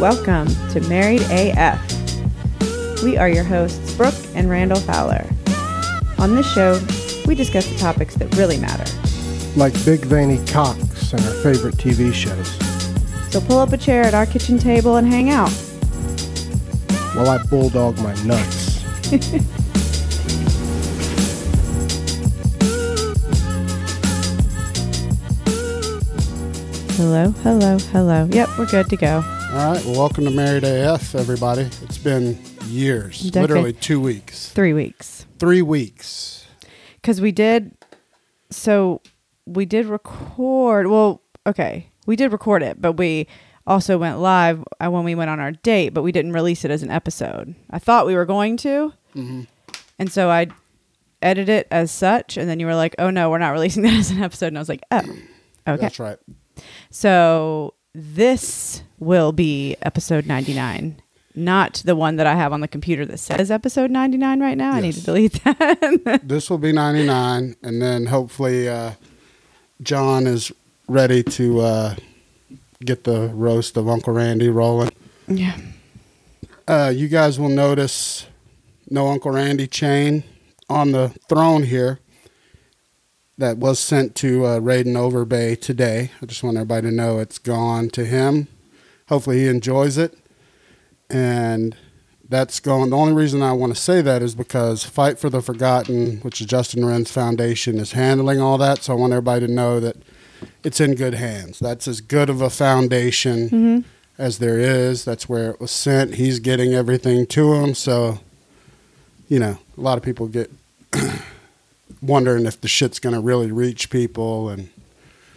Welcome to Married AF. We are your hosts, Brooke and Randall Fowler. On this show, we discuss the topics that really matter. like big veiny cocks and our favorite TV shows. So pull up a chair at our kitchen table and hang out. While I bulldog my nuts. Hello, hello, hello. Yep, we're good to go. All right. Well, welcome to Married AF, everybody. It's been years, Decade. literally two weeks, Three weeks. three weeks. Because we did, so we did record, well, okay, we did record it, but we also went live uh, when we went on our date, but we didn't release it as an episode. I thought we were going to. Mm-hmm. And so I edited it as such. And then you were like, oh no, we're not releasing that as an episode. And I was like, oh, okay. That's right. So this will be episode 99, not the one that I have on the computer that says episode 99 right now. I need to delete that. This will be 99, and then hopefully uh, John is ready to uh, get the roast of Uncle Randy rolling. yeah. Uh, you guys will notice no Uncle Randy chain on the throne here that was sent to uh, Raiden Overbay today. I just want everybody to know it's gone to him. Hopefully he enjoys it. And that's going. The only reason I want to say that is because Fight for the Forgotten, which is Justin Wren's foundation, is handling all that. So I want everybody to know that it's in good hands. That's as good of a foundation Mhm. as there is. That's where it was sent. He's getting everything to him. So, you know, a lot of people get wondering if the shit's going to really reach people. And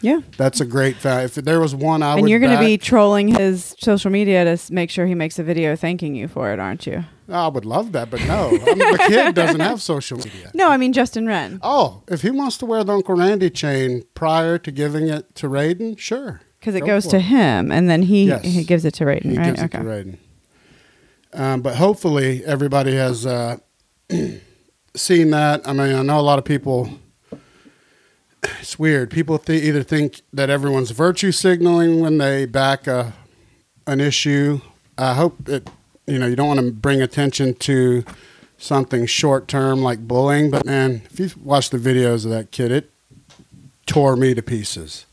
Yeah. that's a great fact. If there was one I and would you're going to be trolling his social media to make sure he makes a video thanking you for it, aren't you? I would love that, but no. I mean, the kid doesn't have social media. No, I mean Justin Wren. Oh, if he wants to wear the Uncle Randy chain prior to giving it to Raiden, sure. Because it Go goes to it. him, and then he Yes. he gives it to Raiden, He right? gives it to Raiden. Um, but hopefully everybody has uh, seen that. I mean, I know a lot of people. It's weird. People th- either think that everyone's virtue signaling when they back a, an issue. I hope it. You know, you don't want to bring attention to something short term like bullying. But man, if you watch the videos of that kid, it tore me to pieces.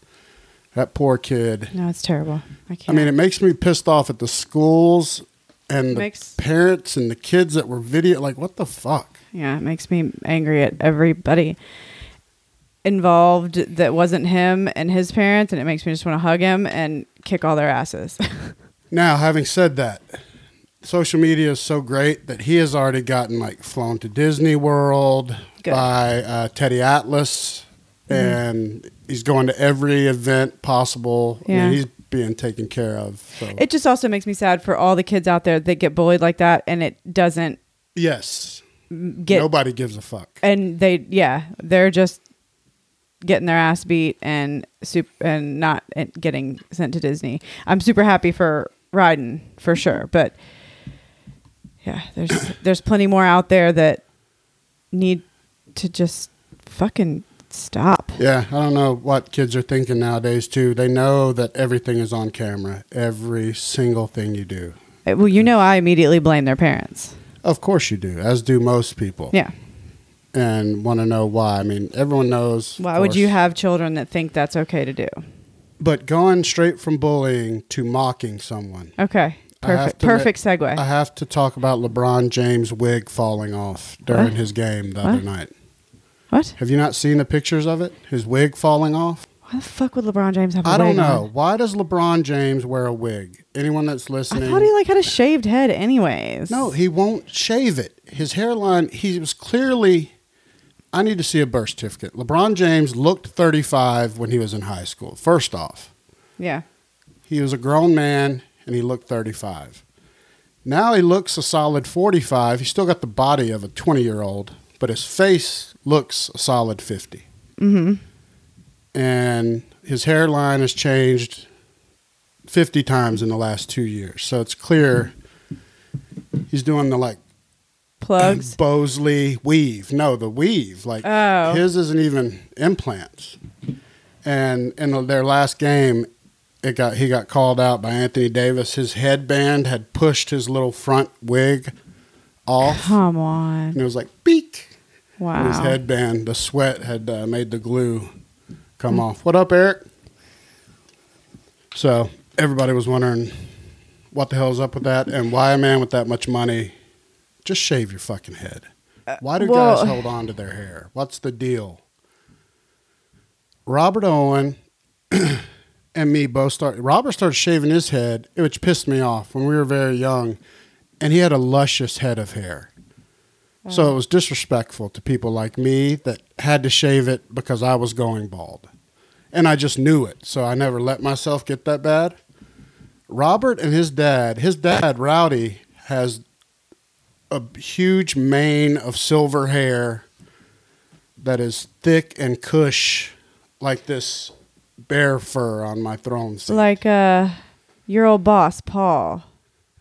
That poor kid. No, it's terrible. I I can't. I mean, it makes me pissed off at the schools and the Makes- parents and the kids that were video. Like, what the fuck? Yeah, it makes me angry at everybody involved that wasn't him and his parents, and it makes me just want to hug him and kick all their asses. Now, having said that, social media is so great that he has already gotten like flown to Disney World Good. by uh, Teddy Atlas, and he's going to every event possible. I Yeah. mean, he's being taken care of. So it just also makes me sad for all the kids out there that get bullied like that, and it doesn't yes, get nobody gives a fuck. and they yeah they're just getting their ass beat and soup and not getting sent to Disney. I'm super happy for Ryden for sure, but yeah, there's there's plenty more out there that need to just fucking stop. Yeah, I don't know what kids are thinking nowadays too. They know that everything is on camera, every single thing you do. Uh, Well, you know, I immediately blame their parents. Of course you do, as do most people. Yeah. And want to know why. I mean, everyone knows. Why would you have children that think that's okay to do? But going straight from bullying to mocking someone. Okay. Perfect. Perfect segue. I have to talk about LeBron James' wig falling off during What? his game the What? other night. what? Have you not seen the pictures of it? His wig falling off? Why the fuck would LeBron James have I don't wig know. Why does LeBron James wear a wig? Anyone that's I listening? thought he like had a shaved head anyways. No, he won't shave it. His hairline, he was clearly. I need to see a birth certificate. LeBron James looked 35 when he was in high school. First off, Yeah. he was a grown man and he looked 35. Now he looks a solid 45. He's still got the body of a 20 year old, but his face looks a solid 50. Mm-hmm. And his hairline has changed 50 times in the last two years. So it's clear he's doing the like Plugs. Bosley weave. No, the weave. Like Oh. his isn't even implants. And in their last game, it got he got called out by Anthony Davis. His headband had pushed his little front wig off, Come on. and it was like beak. Wow. And his headband, the sweat had uh, made the glue come hmm. off. What up, Eric? So everybody was wondering what the hell's up with that, and why a man with that much money just shave your fucking head. Uh, why do well- guys hold on to their hair? What's the deal? Robert Owen and me both started. Robert started shaving his head, which pissed me off when we were very young, and he had a luscious head of hair. So it was disrespectful to people like me that had to shave it because I was going bald. And I just knew it. So I never let myself get that bad. Robert and his dad, his dad, Rowdy, has a huge mane of silver hair that is thick and cush like this bear fur on my throne seat. Like uh your old boss, Paul.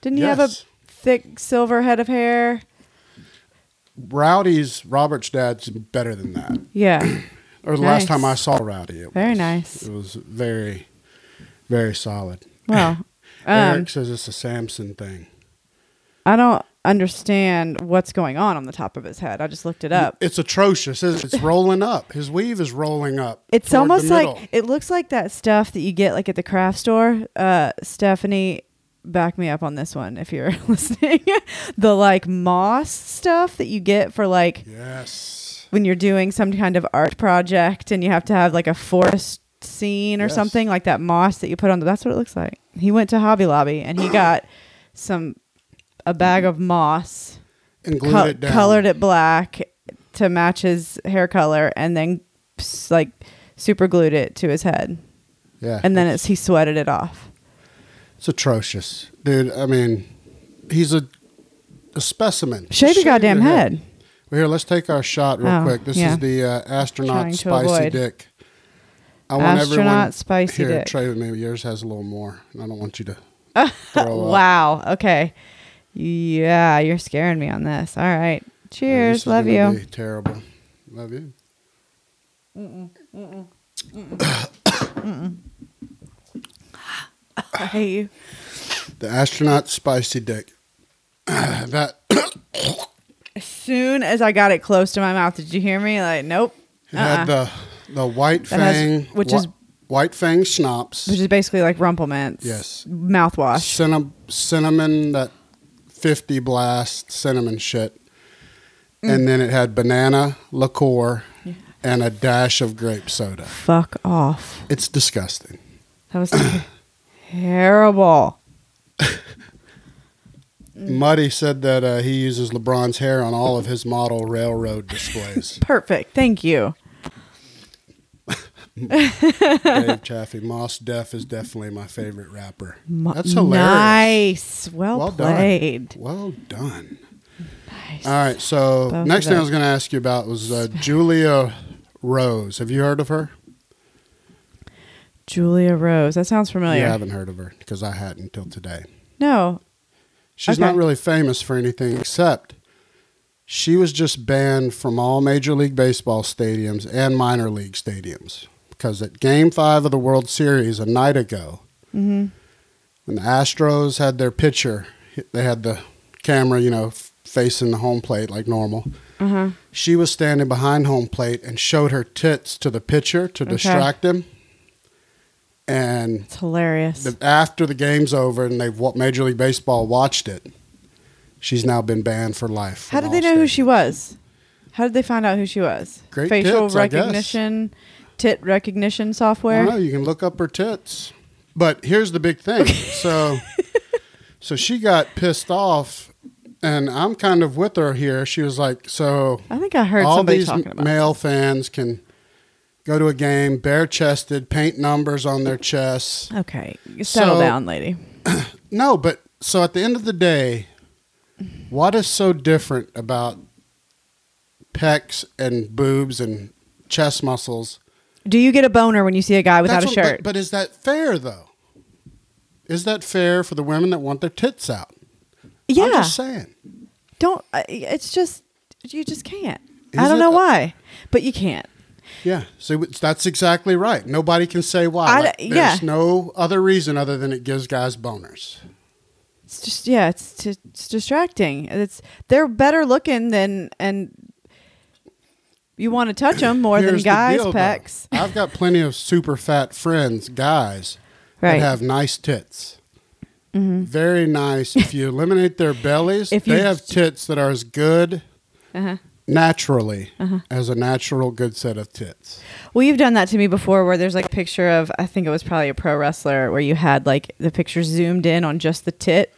Didn't he have a thick silver head of hair? Rowdy's Robert's dad's better than that. Yeah. Or the last time I saw Rowdy, it Very was, nice. It was very, very solid. Well, um, Eric says it's a Samson thing. I don't understand what's going on on the top of his head. I just looked it up. It's atrocious. It's it's rolling up. His weave is rolling up. It's almost like it looks like that stuff that you get like at the craft store. Uh, Stephanie, back me up on this one if you're listening. the like moss stuff that you get for like yes. when you're doing some kind of art project and you have to have like a forest scene or Yes. something like that moss that you put on. The, that's what it looks like. He went to Hobby Lobby and he got some a bag of moss, And glued co- it down. colored it black to match his hair color, and then like super glued it to his head. Yeah. And then it's he sweated it off. It's atrocious, dude. I mean, he's a a specimen. Shave your goddamn your head. Well, here, let's take our shot real Oh, quick. This yeah. is the uh, astronaut Trying to spicy avoid. dick. I Astronaut spicy here, dick. Trey with me. Yours has a little more. and I don't want you to throw up. Wow. Okay. Yeah, you're scaring me on this. All right. Yeah, this Cheers. is Love gonna you. be terrible. Love you. I hate you. The astronaut spicy dick. that As soon as I got it close to my mouth, did you hear me? Like, nope. it Uh-uh. had the the white That has- fang, which whi- is- white fang schnapps, Which is basically like Rumple Minze. Yes. Mouthwash. cinnamon, cinnamon that fifty blast cinnamon shit, mm. and then it had banana liqueur and a dash of grape soda. Fuck off. It's disgusting. That was terrible. Muddy said that uh, he uses LeBron's hair on all of his model railroad displays. Perfect. Thank you. Dave Chaffee, Moss Def is definitely my favorite rapper. Mo- That's hilarious. Nice. Well, Well played. done. Well done. Nice. All right. So Both next thing I was going to ask you about was uh, Julia Rose. Have you heard of her? Julia Rose. That sounds familiar. You haven't heard of her because I hadn't until today. No. She's Okay. not really famous for anything except she was just banned from all Major League Baseball stadiums and minor league stadiums because at Game Five of the World Series a night ago, hmm when the Astros had their pitcher, they had the camera, you know, facing the home plate like normal. Uh huh. She was standing behind home plate and showed her tits to the pitcher to Okay. distract him. And It's hilarious. the, after the game's over and they've Major League Baseball watched it, she's now been banned for life. How did they know who she was? How did they find out who she was? Great Facial tits, recognition, tit recognition software. don't. You can look up her tits. But here's the big thing. So, so she got pissed off, and I'm kind of with her here. She was like, "So I think I heard all somebody these talking about. male fans can go to a game bare chested, paint numbers on their chests. Okay, settle So- down, lady. No, but so at the end of the day, what is so different about pecs and boobs and chest muscles? Do you get a boner when you see a guy without a That's what- shirt? But, but is that fair though? Is that fair for the women that want their tits out? Yeah. I'm yeah, just saying. don't. I- It's just you just can't. Is I don't it know a- why, but you can't. Yeah, so that's exactly right. Nobody can say why. I Like, there's yeah. no other reason other than it gives guys boners. It's just yeah, it's it's distracting. It's they're better looking than and you want to touch them more than guys' deal, though. pecs. I've got plenty of super fat friends, guys, Right. that have nice tits. Very nice. If you eliminate their bellies, If they have tits that are as good Uh-huh. Naturally as a natural good set of tits. Well, you've done that to me before, where there's like a picture of I think it was probably a pro wrestler where you had like the picture zoomed in on just the tit,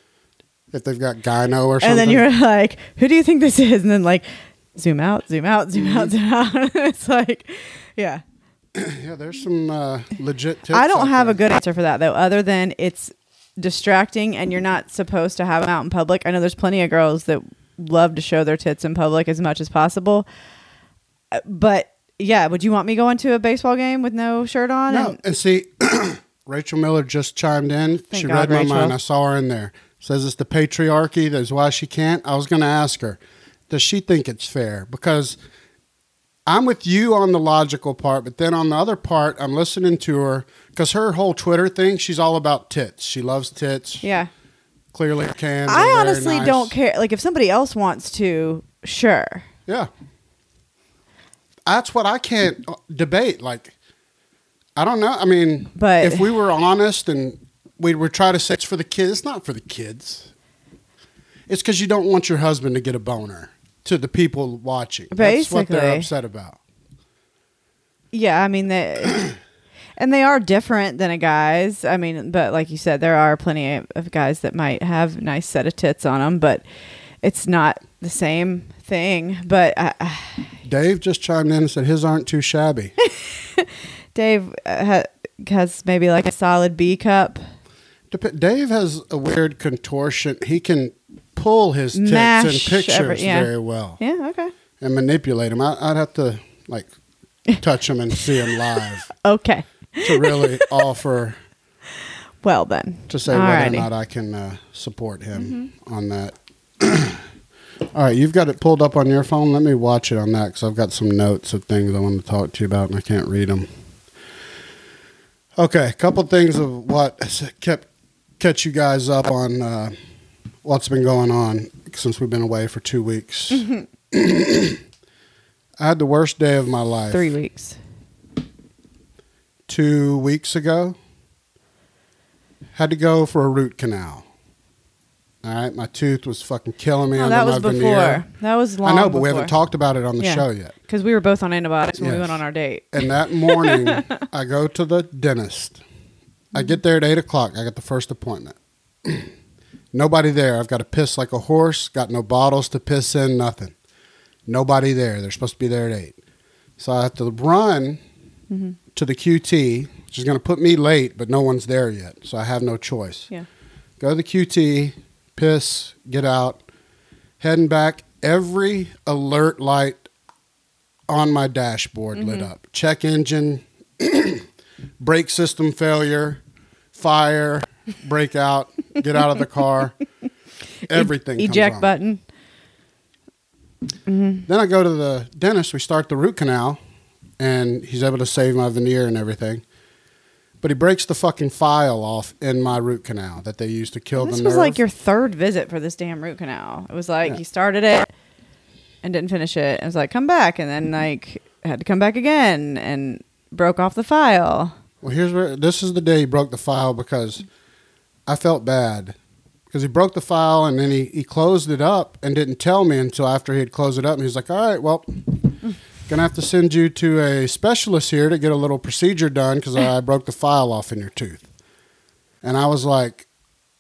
If they've got gyno or something. and then you're like, "Who do you think this is?" And then like zoom out, zoom out, zoom out, zoom out. it's like, yeah. yeah, there's some uh, legit tits. I don't have a good answer for that though, other than it's distracting and you're not supposed to have them out in public. I know there's plenty of girls that love to show their tits in public as much as possible. Uh, But yeah, would you want me going to a baseball game with no shirt on? No, And- and see, Rachel Miller just chimed in. She God, read my Rachel. mind. I saw her in there. Says it's the patriarchy. That's why she can't. I was going to ask her, does she think it's fair? Because I'm with you on the logical part, but then on the other part, I'm listening to her because her whole Twitter thing, she's all about tits. She loves tits. yeah. Clearly, are I very honestly nice. don't care. Like if somebody else wants to, sure. Yeah. That's what I can't uh, debate. Like, I don't know. I mean, But- if we were honest and we were trying to say it's for the kids, it's not for the kids. It's because you don't want your husband to get a boner to the people watching. That's what they're Basically. upset about. Yeah, I mean they and they are different than a guy's. I mean, but like you said, there are plenty of- of guys that might have nice set of tits on them, but it's not the same thing. But uh, Dave just chimed in and said his aren't too shabby. Dave uh, ha- has maybe like a solid B cup. Dep- Dave has a weird contortion. He can pull his tits Mash in pictures every- yeah. very well. Yeah, okay. and manipulate them. I, I'd have to like touch them and see them live Okay. To really offer Well then. to say whether Alrighty. or not I can uh, support him on that. All right, you've got it pulled up on your phone. Let me watch it on that because I've got some notes of things I want to talk to you about and I can't read them. Okay, a couple things of what kept catch you guys up on uh, what's been going on since we've been away for two weeks. I had the worst day of my life. Three weeks. Two weeks ago. Had to go for a root canal. All right, my tooth was fucking killing me Oh, that was before. veneer. That was long. I know, but we haven't talked about it on the Yeah. show yet. because we were both on antibiotics when we Yes. went on our date. And that morning, I go to the dentist. I get there at eight o'clock. I got the first appointment. Nobody there. I've got to piss like a horse. Got no bottles to piss in. Nothing. Nobody there. They're supposed to be there at eight. So I have to run Mm-hmm. To the QT, which is going to put me late, but no one's there yet. So I have no choice. Yeah. Go to the QT, piss, get out, heading back. Every alert light on my dashboard lit Mm-hmm. up. Check engine, brake system failure, fire, break out, get out of the car. Everything. comes Eject on. button. Then I go to the dentist. We start the root canal, and he's able to save my veneer and everything. But he breaks the fucking file off in my root canal that they used to kill This the was nerve. like your third visit for this damn root canal. It was like Yeah. you started it and didn't finish it. It was like come back and then like had to come back again and broke off the file. Well, here's where this is the day he broke the file because I felt bad because he broke the file and then he, he closed it up and didn't tell me until after he had closed it up. And he's like, "All right, well, gonna have to send you to a specialist here to get a little procedure done because I broke the file off in your tooth." And I was like,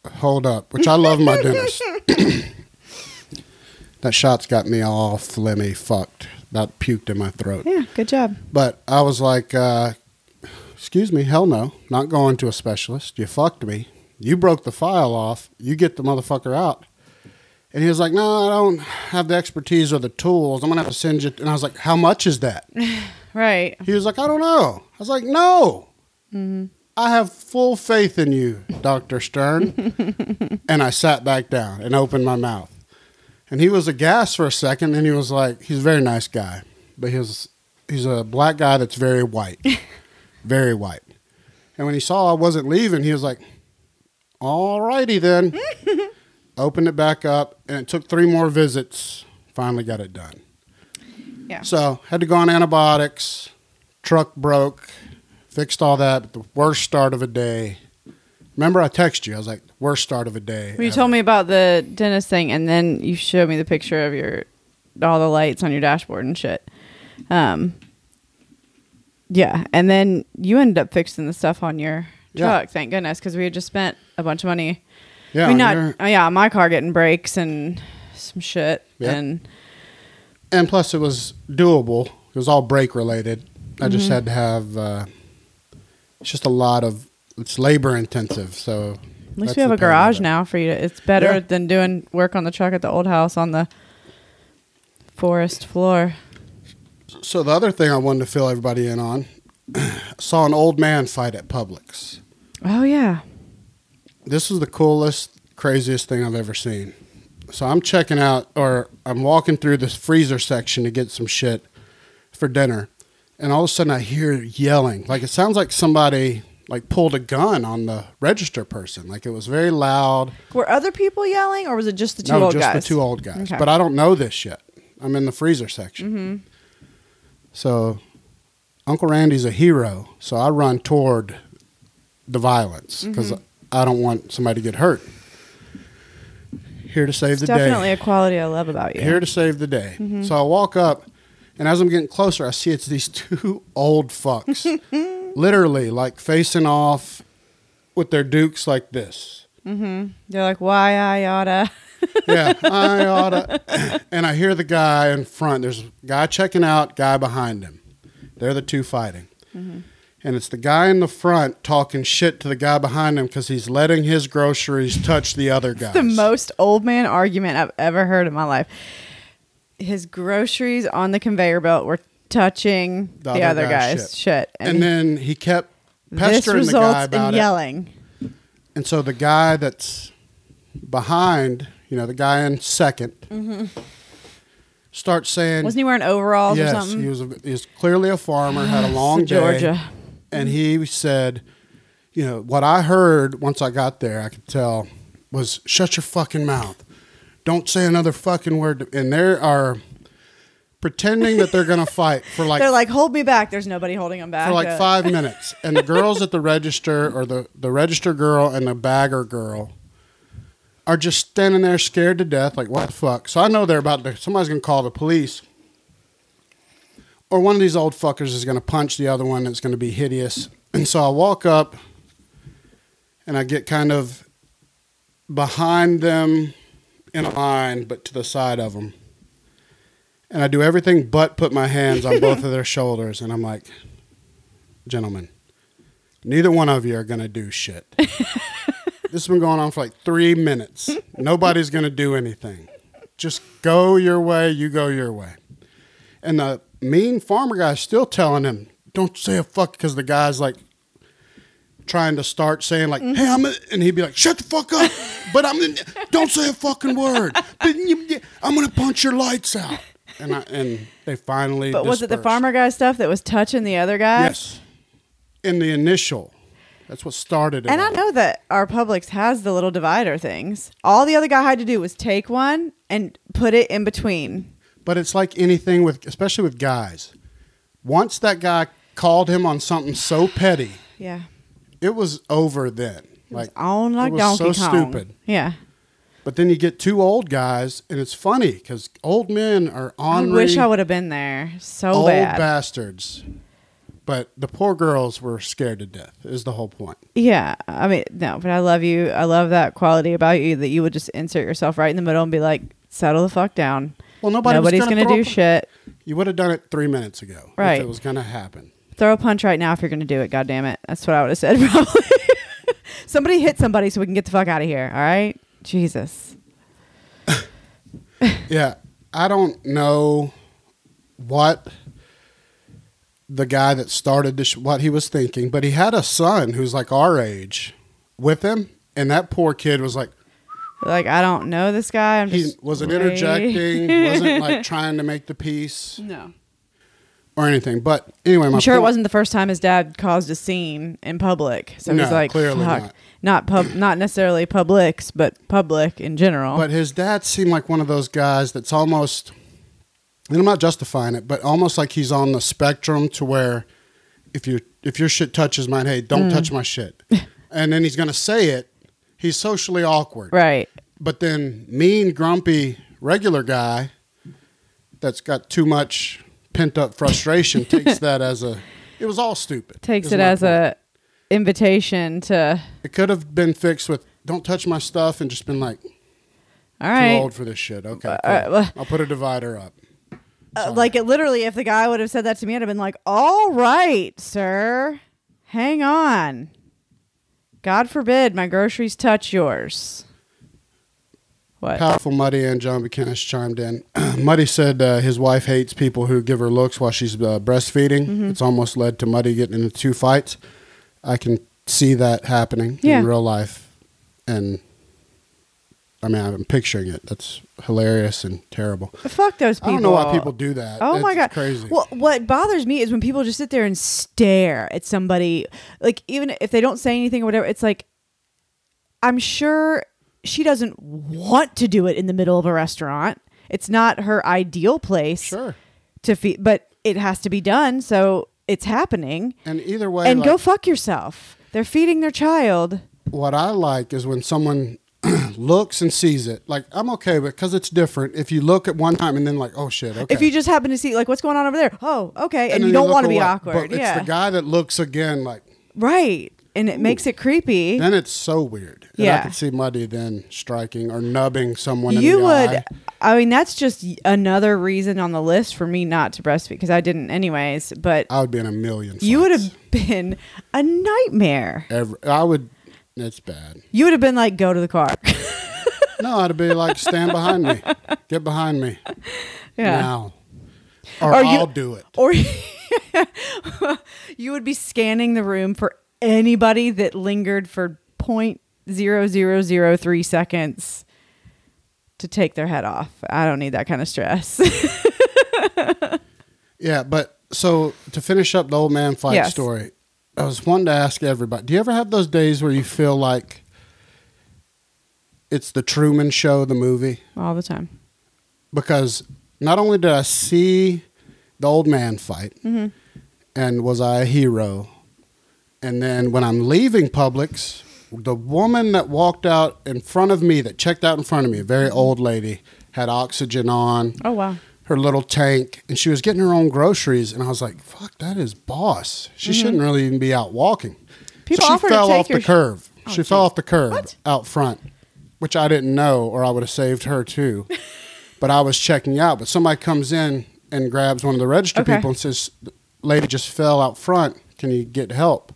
"Hold up," which I love my dentist. that shot's got me all flimmy fucked, about puked in my throat. Yeah, good job. But I was like, uh, excuse me, hell no, not going to a specialist. You fucked me. You broke the file off. You get the motherfucker out. And he was like, no, I don't have the expertise or the tools. I'm going to have to send you. And I was like, how much is that? Right. He was like, I don't know. I was like, no. Mm-hmm. I have full faith in you, Dr. Stern. and I sat back down and opened my mouth. And he was aghast for a second. And he was like, he's a very nice guy. But he was, he's a black guy that's very white, very white. And when he saw I wasn't leaving, he was like, "All righty then." Opened it back up, and it took three more visits. Finally got it done. Yeah. So had to go on antibiotics. Truck broke. Fixed all that. The worst start of a day. Remember, I texted you. I was like, worst start of a day. When you ever. told me about the dentist thing, and then you showed me the picture of your all the lights on your dashboard and shit. Um, yeah, and then you ended up fixing the stuff on your Yeah. truck. Thank goodness, because we had just spent a bunch of money. Yeah, I mean, not your- yeah, my car getting brakes and some shit, Yeah. and and plus it was doable. It was all brake related. I just Mm-hmm. had to have. Uh, it's just a lot of. It's labor intensive. So at least we have a garage now for you. To, it's better Yeah. than doing work on the truck at the old house on the forest floor. So the other thing I wanted to fill everybody in on, saw an old man fight at Publix. Oh yeah, This is the coolest, craziest thing I've ever seen. So I'm checking out, or I'm walking through this freezer section to get some shit for dinner, and all of a sudden I hear yelling. Like it sounds like somebody like pulled a gun on the register person. Like it was very loud. were other people yelling, or was it just the two no, old just guys? Just the two old guys. Okay. But I don't know this yet. I'm in the freezer section. Mm-hmm. So Uncle Randy's a hero. So I run toward the violence because Mm-hmm. I don't want somebody to get hurt. Here to save It's the definitely day. Definitely a quality I love about you. Here to save the day. Mm-hmm. So I walk up, and as I'm getting closer, I see it's these two old fucks, literally like facing off with their dukes like this. Mm-hmm. They're like, why I oughta. yeah, I oughta. And I hear the guy in front. There's a guy checking out, guy behind him. They're the two fighting. And it's the guy in the front talking shit to the guy behind him because he's letting his groceries touch the other guy. the most old man argument I've ever heard in my life. His groceries on the conveyor belt were touching the, The other, other guy's guy's shit. And, then he kept pestering the guy about in it. yelling. And so the guy that's behind, you know, the guy in 2nd mm-hmm. starts saying, Wasn't he wearing overalls yes, or something? he was, a, he was clearly a farmer, had a long day. And he said, you know, what I heard once I got there, I could tell was shut your fucking mouth. Don't say another fucking word. And they are pretending that they're going to fight for like, They're like, hold me back. There's nobody holding them back. for like Uh, five minutes. And the girls at the register or the, the register girl and the bagger girl are just standing there scared to death. Like, what the fuck? So I know they're about to, somebody's going to call the police. Or one of these old fuckers is going to punch the other one. It's going to be hideous. And so I walk up and I get kind of behind them in a line, but to the side of them. And I do everything but put my hands on both of their shoulders. And I'm like, gentlemen, neither one of you are going to do shit. this has been going on for like three minutes. Nobody's going to do anything. Just go your way, you go your way. And the mean farmer guy's still telling him, don't say a fuck, because the guy's like trying to start saying like, "Hey, I'm," a, and he'd be like, "Shut the fuck up!" But I'm, don't say a fucking word. But I'm gonna punch your lights out. And I, and they finally. But was it the dispersed. farmer guy stuff that was touching the other guy? Yes. In the initial, that's what started it. And I all. know that our Publix has the little divider things. All the other guy had to do was take one and put it in between. But it's like anything with, especially with guys. Once that guy called him on something so petty, Yeah. it was over then. Like On like it was Donkey so Kong. stupid. Yeah. But then you get two old guys, and it's funny because old men are on. I wish I would have been there so old bad. bastards. But the poor girls were scared to death. Is the whole point. Yeah, I mean, no, but I love you. I love that quality about you that you would just insert yourself right in the middle and be like, "Settle the fuck down. Well, nobody was Nobody's gonna gonna do shit. You would have done it three minutes ago. Right. If it was going to happen. Throw a punch right now if you're gonna do it. God damn it, that's what I would have said probably. Somebody hit somebody so we can get the fuck out of here. All right, Jesus. Yeah, I don't know what the guy that started this what he was thinking, but he had a son who's like our age with him, and that poor kid was like Like I don't know this guy. I'm he just wasn't wait- interjecting, wasn't like trying to make the peace No. or anything. But anyway, my I'm sure it wasn't the first time his dad caused a scene in public. So he's like, clearly fuck. not. Not pub, not necessarily Publix, but public in general. But his dad seemed like one of those guys that's almost, and I'm not justifying it, but almost like he's on the spectrum to where if you if your shit touches mine, hey, don't Mm. touch my shit, and then he's gonna say it. He's socially awkward, right. but then mean, grumpy, regular guy that's got too much pent up frustration takes that as a. It was all stupid. Takes it as point. a invitation to It could have been fixed with "Don't touch my stuff" and just been like, all right. "Too old for this shit." Okay, Uh, cool. uh, well- I'll put a divider up. Uh, like it literally, if the guy would have said that to me, I'd have been like, "All right, sir, hang on. God forbid my groceries touch yours." What? Powerful Muddy and John Buchanan chimed in. Muddy said uh, his wife hates people who give her looks while she's uh, breastfeeding. Mm-hmm. It's almost led to Muddy getting into two fights. I can see that happening Yeah. in real life, and I mean I'm picturing it. That's hilarious and terrible. Fuck those people. I don't know why people do that. Oh my god, crazy. Well, what bothers me is when people just sit there and stare at somebody, like even if they don't say anything or whatever. It's like, I'm sure she doesn't want to do it in the middle of a restaurant. It's not her ideal place sure. to feed, but it has to be done, so it's happening. And either way, and like, go fuck yourself. They're feeding their child. what I like is when someone looks and sees it. Like I'm okay with because it's different. If you look at one time and then like, oh shit, okay. If you just happen to see like what's going on over there, oh okay, and, then you don't want to be awkward, But yeah, it's the guy that looks again like. right, and it makes it creepy. Then it's so weird. And Yeah. I could see Muddy then striking or nubbing someone in you would eye. i mean that's just another reason on the list for me not to breastfeed because i didn't anyways but I would be in a million. you would have been a nightmare Every, I would. It's bad. you would have been like go to the car. No, I'd be like, stand behind me, get behind me. Yeah. Now, or, Or you- I'll do it. or you would be scanning the room for anybody that lingered for point zero zero zero three seconds to take their head off. I don't need that kind of stress. Yeah, but so to finish up the old man fight Yes. story, I was wanting to ask everybody: Do you ever have those days where you feel like it's the Truman Show, the movie? all the time Because not only did I see the old man fight, Mm-hmm. and was I a hero, and then when I'm leaving Publix, the woman that walked out in front of me, that checked out in front of me, a very old lady, had oxygen on oh wow her little tank and she was getting her own groceries and I was like, fuck, that is boss. She shouldn't really even be out walking. Mm-hmm. People so she fell off the sh- curve. Oh, she fell off the curve What? out front, which I didn't know or I would have saved her too. but I was checking out. But somebody comes in and grabs one of the register Okay. people and says, lady just fell out front. Can you get help?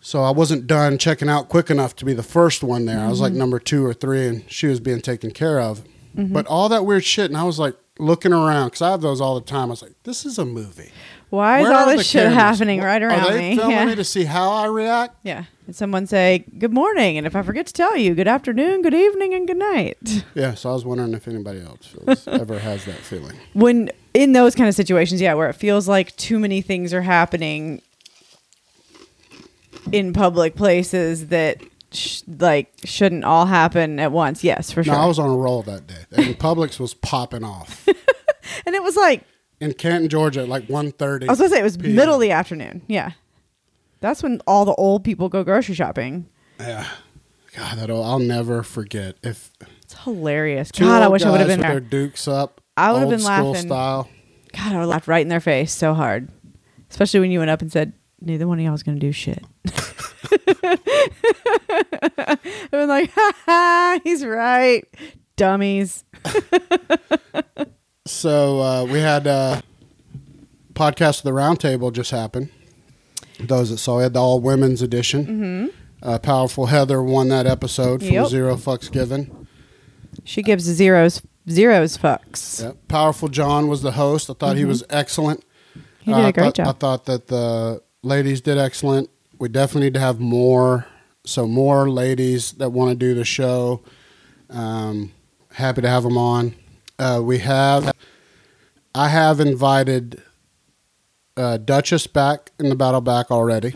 So I wasn't done checking out quick enough to be the first one there. I was Mm-hmm. like number two or three, and she was being taken care of. Mm-hmm. But all that weird shit, and I was like looking around because I have those all the time. I was like, "This is a movie. Why is Where all this shit cameras? happening right around Are they me? filming Yeah. me to see how I react? yeah. And someone say, Good morning. And if I forget to tell you, good afternoon, good evening, and good night. Yeah. So I was wondering if anybody else feels, ever has that feeling. When in those kind of situations, yeah, where it feels like too many things are happening in public places that sh- like shouldn't all happen at once. Yes, for sure. No, I was on a roll that day. And Publix was popping off and it was like, in Canton, Georgia, at like 1.30. I was going to say, it was PM. middle of the afternoon. Yeah. That's when all the old people go grocery shopping. Yeah. God, that I'll never forget. If It's hilarious. two God, I old wish I would have guys been with there. their dukes up, I would have old been school laughing. style. God, I would have laughed right in their face so hard. Especially when you went up and said, neither one of y'all is going to do shit. Been like, ha ha, he's right. Dummies. So uh, we had uh, podcast of the roundtable just happen. Those that saw, we had the all women's edition. Mm-hmm. Uh, Powerful Heather won that episode from Yep. Zero Fucks Given. She gives zeros, zeros fucks. Yep. Powerful John was the host. I thought he was excellent. Mm-hmm. He did I a great I job. thought that the ladies did excellent. We definitely need to have more. So more ladies that want to do the show. Um, happy to have them on. Uh, we have I have invited uh, Duchess back in the battle back already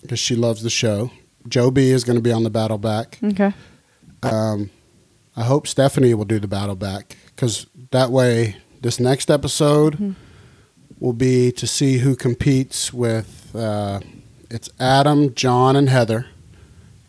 because she loves the show. Joe B is going to be on the battle back. Okay. Um, I hope Stephanie will do the battle back because that way, this next episode will be to see who competes with. Uh, it's Adam, John, and Heather,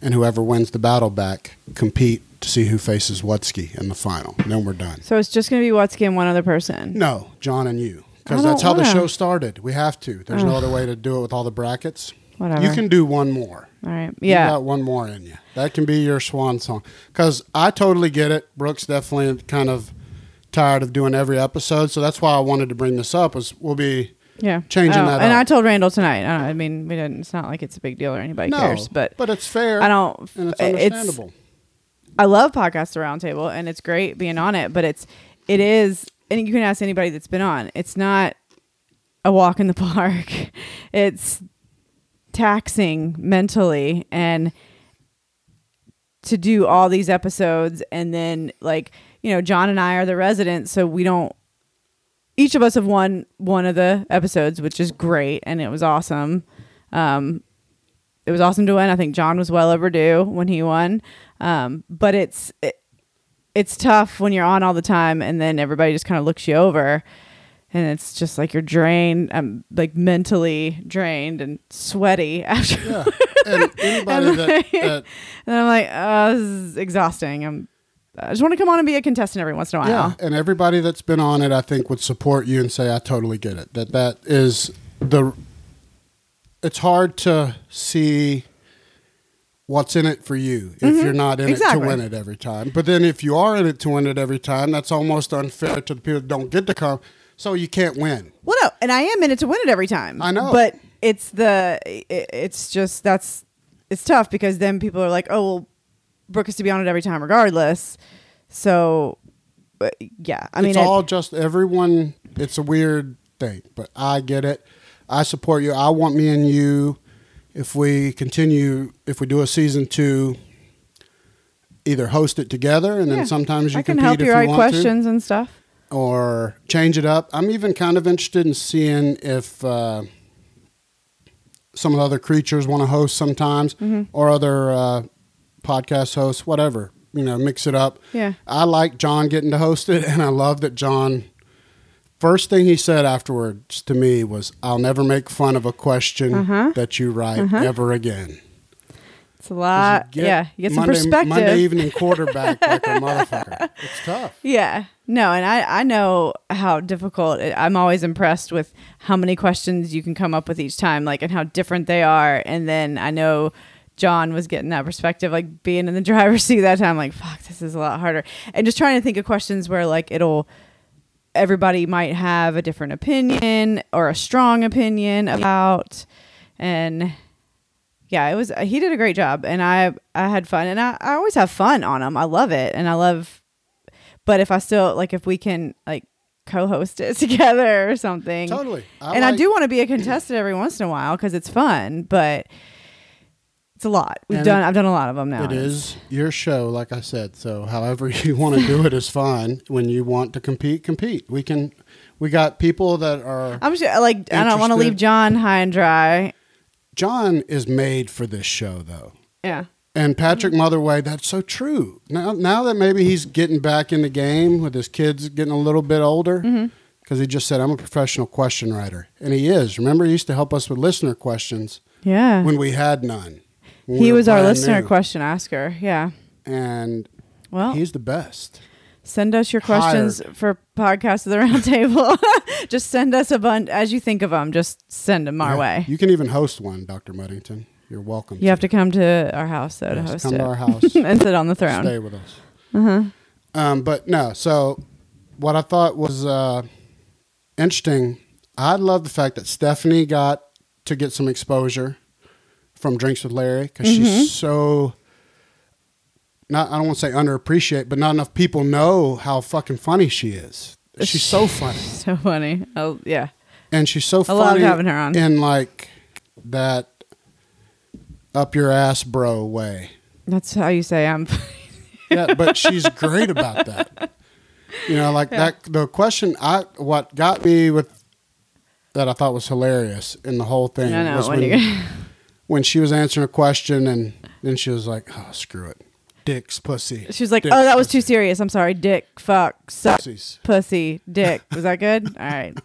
and whoever wins the battle back compete to see who faces Wutsky in the final. And then we're done. So it's just gonna be Wutsky and one other person. No, John and you, I because don't that's how the wanna. show started. We have to. There's no other way to do it with all the brackets. Whatever. You can do one more. All right. You Yeah. got one more in you. That can be your swan song. Because I totally get it. Brooks definitely kind of tired of doing every episode, so that's why I wanted to bring this up. Was we'll be Yeah. changing Oh, that And up. I told Randall tonight. I, don't, I mean, we didn't. It's not like it's a big deal or anybody no, cares, but but it's fair. I don't. and it's it's understandable. I love podcast the roundtable and it's great being on it, but it's it is and you can ask anybody that's been on. It's not a walk in the park. It's taxing mentally and to do all these episodes and then like, you know, John and I are the residents, so we don't each of us have won one of the episodes, which is great and it was awesome. Um it was awesome to win. I think John was well overdue when he won. Um, but it's it, it's tough when you're on all the time and then everybody just kind of looks you over and it's just like you're drained i'm like mentally drained and sweaty after Yeah. And anybody And that, like- that and i'm like oh this is exhausting i'm i just want to come on and be a contestant every once in a while yeah, and everybody that's been on it, I think, would support you and say, "I totally get it." That that is the. It's hard to see what's in it for you if you're not in it Mm-hmm. To win it every time. But then if you are in it to win it every time, that's almost unfair to the people that don't get to come. So you can't win. well no and i am in it to win it every time I know. but it's the it, it's just that's it's tough because then people are like oh well brooke is to be on it every time regardless so but yeah i mean it's it- all just everyone. It's a weird thing, but I get it. I support you. I want me and you. If we continue, if we do a season two, either host it together and then Yeah. sometimes you I can help you write want to, questions and stuff. or change it up. I'm even kind of interested in seeing if uh, some of the other creatures want to host sometimes, Mm-hmm. or other uh, podcast hosts, whatever. You know, mix it up. Yeah. I like John getting to host it, and I love that John. First thing he said afterwards to me was, "I'll never make fun of a question Uh-huh. that you write ever again." It's a lot. get yeah, you get some Monday, perspective. Monday evening quarterback like a motherfucker. It's tough. Yeah. No, and I, I know how difficult it, I'm always impressed with how many questions you can come up with each time, like and how different they are. And then I know John was getting that perspective, like being in the driver's seat that time, like, fuck, this is a lot harder. And just trying to think of questions where like it'll everybody might have a different opinion or a strong opinion about and yeah, it was uh, he did a great job and I I had fun and I, I always have fun on them. I love it and I love but if I still like if we can like co-host it together or something. Totally. I and I do want to be a contestant every once in a while cuz it's fun, but a lot. We've And done it- I've done a lot of them now. It's- your show, like I said. So, however you want to do it is fine. When you want to compete, compete. We can. We got people that are. I'm just like I don't want to Interested. leave John high and dry. John is made for this show, though. Yeah. And Patrick Motherway, that's so true. Now, now that maybe he's getting back in the game with his kids getting a little bit older, Mm-hmm. because he just said, "I'm a professional question writer," and he is. Remember, he used to help us with listener questions Yeah. when we had none. When he was our listener new. question asker. Yeah. and Well, he's the best. Send us your questions for podcast of the roundtable. just send us a bunch as you think of them. Just send them our Yeah. way. You can even host one, Dr. Muddington. You're welcome. You have to come to our house though to Yes, host come it to our house. and sit on the throne. Stay with us. Uh-huh. Um, but no, so what I thought was uh, interesting, I love the fact that Stephanie got to get some exposure from Drinks with Larry because Mm-hmm. she's so not. I don't want to say underappreciate, but not enough people know how fucking funny she is. She's so funny, So funny. Oh yeah. and she's so I funny. love having her on. in like that up your ass bro way. That's how you say I'm. Yeah, but she's great about that. You know, like Yeah. that. The question I what got me with that I thought was hilarious in the whole thing I know was when when, you when she was answering a question and then she was like, "Oh, screw it, dicks, pussy." She was like, dicks, "Oh, that was too serious. I'm sorry. Dick, fuck, suck, pussies." pussy, dick." Was that good? All right,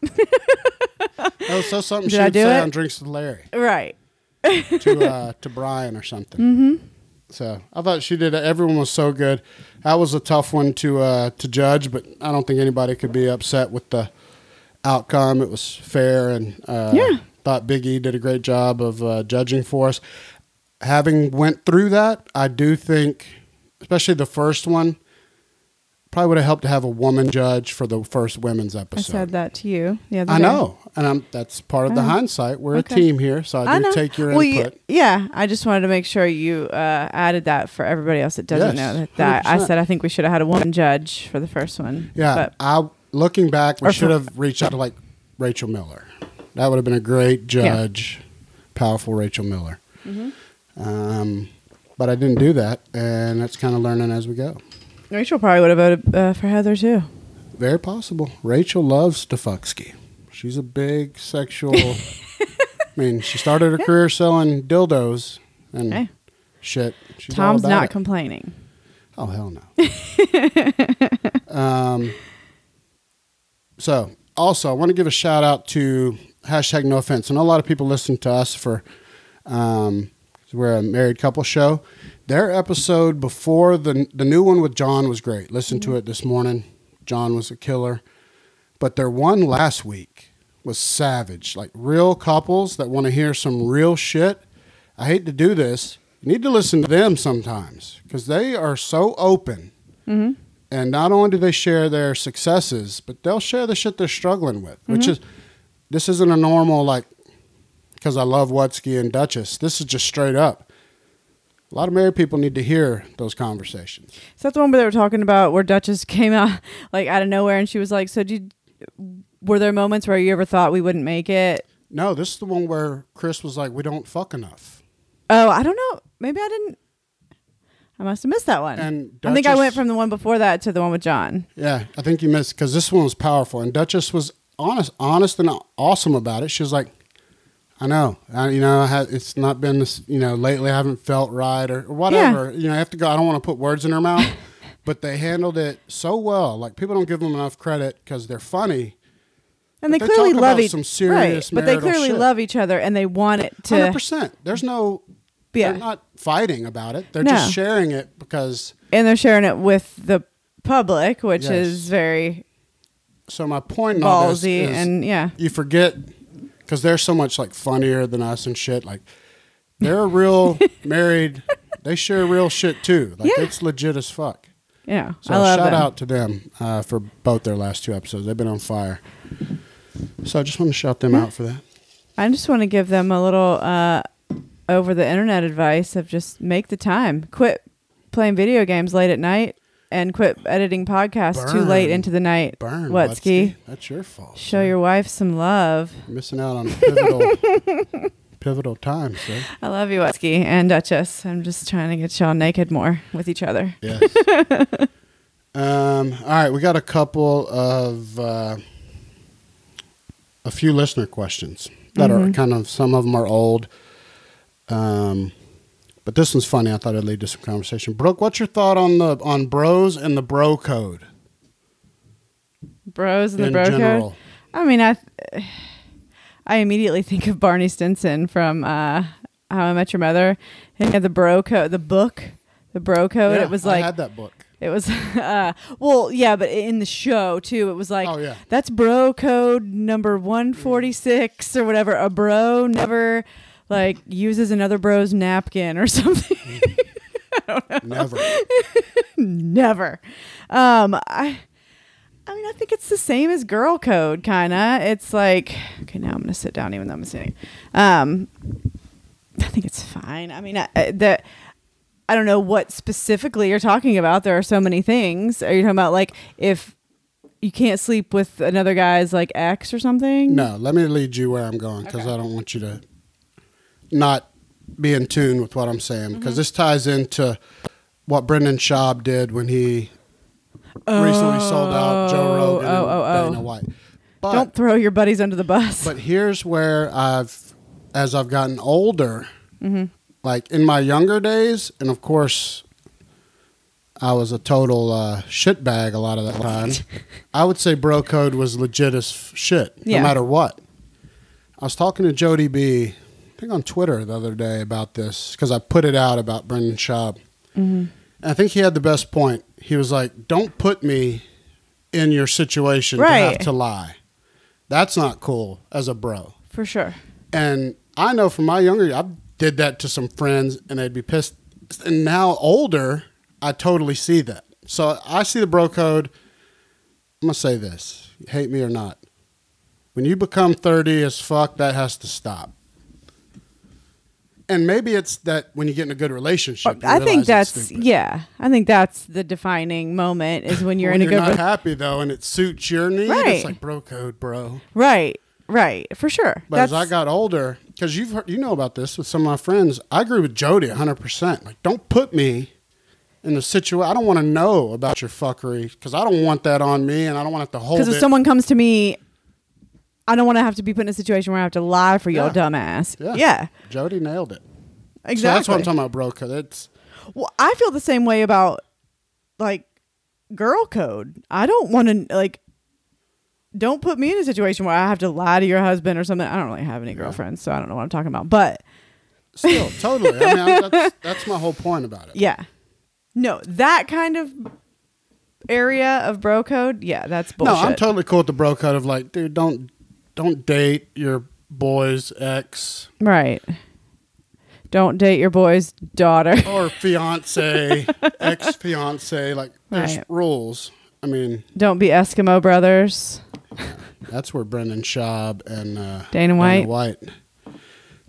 That was so something Did she I would do say it? on Drinks with Larry right. to uh, to Brian or something. Mm-hmm. So I thought she did. Everyone was so good. That was a tough one to uh, to judge, but I don't think anybody could be upset with the outcome. It was fair, and uh, Yeah. Thought Big E did a great job of uh, judging for us. Having went through that, I do think, especially the first one, probably would have helped to have a woman judge for the first women's episode. I said that to you the other I day. know, and I'm, that's part of the hindsight. We're Okay. a team here, so I do know. take your well, input. y- Yeah, I just wanted to make sure you uh, added that for everybody else that doesn't Yes, know that. that I said I think we should have had a woman judge for the first one. Yeah, but I looking back, we should have reached out to like Rachel Miller. That would have been a great judge, powerful Rachel Miller. Mm-hmm. Um, but I didn't do that, and that's kind of learning as we go. Rachel probably would have voted uh, for Heather too. Very possible. Rachel loves Stefuxky. She's a big sexual. I mean, she started her career selling dildos and Hey. shit. She's Tom's not it. complaining. Oh hell no. um, so also, I want to give a shout out to hashtag No Offense. I know a lot of people listen to us for um, we're a married couple show. Their episode before the the new one with John was great. Listen to it this morning. John was a killer, but their one last week was savage. Like real couples that want to hear some real shit. I hate to do this. You need to listen to them sometimes because they are so open. Mm-hmm. And not only do they share their successes, but they'll share the shit they're struggling with, which Mm-hmm. is this isn't a normal like because I love Wutsky and Duchess. This is just straight up. A lot of married people need to hear those conversations. Is that the one where they were talking about where Duchess came out like out of nowhere and she was like, "So did were there moments where you ever thought we wouldn't make it?" No, this is the one where Chris was like, "We don't fuck enough." Oh, I don't know. Maybe I didn't. I must have missed that one. And I think I went from the one before that to the one with John. Yeah, I think you missed because this one was powerful, and Duchess was honest, honest and awesome about it. She was like, "I know, I, you know, I it's not been this, you know, lately. I haven't felt right or, or whatever. You know, I have to go. I don't want to put words in her mouth, but they handled it so well. Like people don't give them enough credit because they're funny. And they they clearly love each serious right, but they clearly shit. love each other and they want it Hundred to percent. There's no. Yeah. They're not fighting about it. They're No. just sharing it because. and they're sharing it with the public, which Yes. is very So my point in all this is and yeah. you forget because they're so much like funnier than us and shit. Like they're a real married. They share real shit too. Like Yeah. it's legit as fuck. Yeah. So shout them. out to them uh, for both their last two episodes. They've been on fire. So I just want to shout them out for that. I just want to give them a little uh, over the internet advice of just make the time. Quit playing video games late at night and quit editing podcasts too late into the night. Burn. Wutsky. That's your fault. Show sir. your wife some love. You're missing out on a pivotal, pivotal time, sir. I love you, Wutsky and Duchess. I'm just trying to get y'all naked more with each other. Yes. um, all right, we got a couple of uh, a few listener questions that are Mhm. kind of some of them are old. Um, but this one's funny. I thought it'd lead to some conversation. Brooke, what's your thought on the on bros and the bro code Bros and the bro general? code. I mean, I I immediately think of Barney Stinson from uh, How I Met Your Mother. He had the bro code, the book, the bro code. Yeah, it was like I had that book. It was, uh, well, yeah, but in the show too, it was like, Oh, yeah. that's bro code number 146 or whatever. A bro never like uses another bro's napkin or something. Never. never. Um, I, I mean, I think it's the same as girl code, kind of. It's like, okay, now I'm going to sit down even though I'm sitting. Um, I think it's fine. I mean, I, I- the, I don't know what specifically you're talking about. There are so many things. Are you talking about like if you can't sleep with another guy's like ex or something? No, let me lead you where I'm going because I don't want you to not be in tune with what I'm saying because Mm-hmm. this ties into what Brendan Schaub did when he recently sold out Joe Rogan oh, oh, and oh. Dana White. But Don't throw your buddies under the bus. but here's where I've, as I've gotten older, Mm-hmm. like in my younger days, and of course, I was a total uh, shitbag a lot of that time. I would say bro code was legit as shit, Yeah. no matter what. I was talking to Jody B, think on Twitter the other day about this because I put it out about Brendan Schaub. Mm-hmm. And I think he had the best point. He was like, "Don't put me in your situation to have to lie. That's not cool as a bro." For sure. And I know from my younger, I did that to some friends, and they'd be pissed. And now older, I totally see that. So I see the bro code. I'm gonna say this: hate me or not, when you become 30 as fuck, that has to stop. And maybe it's that when you get in a good relationship, I think that's yeah. I think that's the defining moment is when you're when in a you're good not re- happy though, and it suits your need. Right. It's like bro code, bro. right, right, for sure. But as I got older, because you've heard, you know about this with some of my friends, I agree with Jody 100. percent Like, don't put me in the situation. I don't want to know about your fuckery because I don't want that on me, and I don't want it to hold because it. if someone comes to me, I don't want to have to be put in a situation where I have to lie for your Yeah. dumbass. Yeah. Yeah, Jody nailed it. exactly. So that's what I'm talking about, bro. Code. It's Well, I feel the same way about like girl code. I don't want to like. Don't put me in a situation where I have to lie to your husband or something. I don't really have any girlfriends, so I don't know what I'm talking about. But still totally. I mean, I, that's, that's my whole point about it. yeah, no, that kind of area of bro code, yeah, that's bullshit. No, I'm totally cool with the bro code of like, dude, don't don't date your boy's ex right. Don't date your boy's daughter. or fiance, ex fiance. Like, there's Right. rules. I mean, don't be Eskimo brothers. That's where Brendan Schaub and uh, Dana White. White.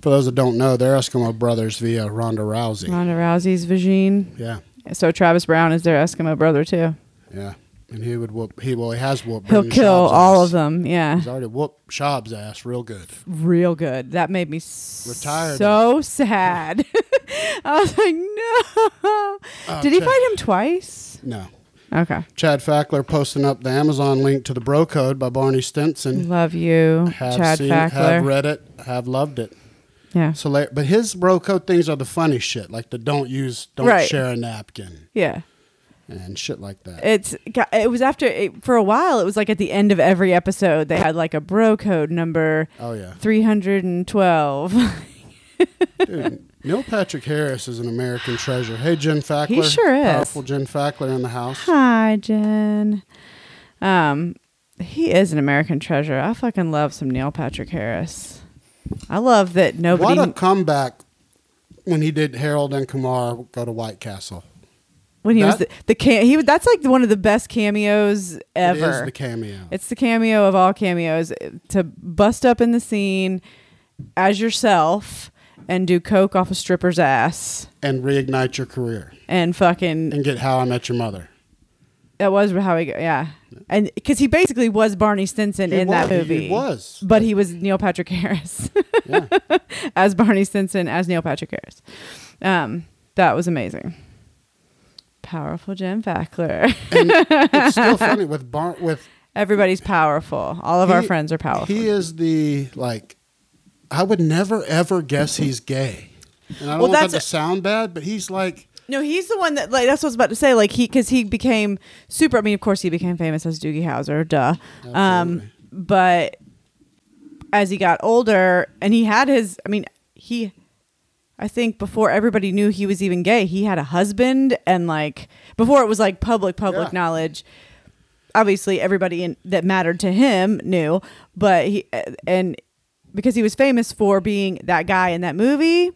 For those that don't know, they're Eskimo brothers via Ronda Rousey. Ronda Rousey's vagine. Yeah, So Travis Browne is their Eskimo brother too. yeah. And he would whoop. He well, he has whooped. He'll kill all ass. of them. Yeah. He's already whooped Schaub's ass real good. real good. That made me Retired. so sad. I was like, no. Oh, Did he Chad- fight him twice? No. Okay. Chad Fackler posting up the Amazon link to the Bro Code by Barney Stinson. Love you, Have Chad seen, have read it, have loved it. yeah. So, but his Bro Code things are the funny shit, like the don't use, don't Right. share a napkin Yeah. And shit like that. It's it was after it, for a while it was like at the end of every episode they had like a bro code number oh yeah, 312. Dude, Neil Patrick Harris is an American treasure. Hey, Jen Fackler. He sure is. Powerful Jen Fackler in the house. Hi, Jen. Um, he is an American treasure. I fucking love some Neil Patrick Harris. I love that nobody. What a comeback when he did Harold and Kumar go to White Castle. When he was the, that- the cam- he was- that's like one of the best cameos ever. is the cameo. It's the cameo of all cameos to bust up in the scene as yourself and do coke off a stripper's ass and reignite your career and fucking and get How I Met Your Mother. that was how he go yeah and because he basically was Barney Stinson He in that movie He was. but he was Neil Patrick Harris Yeah. as Barney Stinson as Neil Patrick Harris um that was amazing powerful Jen Fackler and it's still funny with Bar- with everybody's powerful all of our friends are powerful He is the like. I would never ever guess he's gay, and I don't Well, want that to sound bad, but he's like No, he's the one that like that's what I was about to say. Like he because he became super. I mean, of course, he became famous as Doogie Howser, duh. Um, but as he got older, and he had his. I mean, he. I think before everybody knew he was even gay, he had a husband, and like before it was like public public Yeah. knowledge. Obviously, everybody in, that mattered to him knew, but he and because he was famous for being that guy in that movie,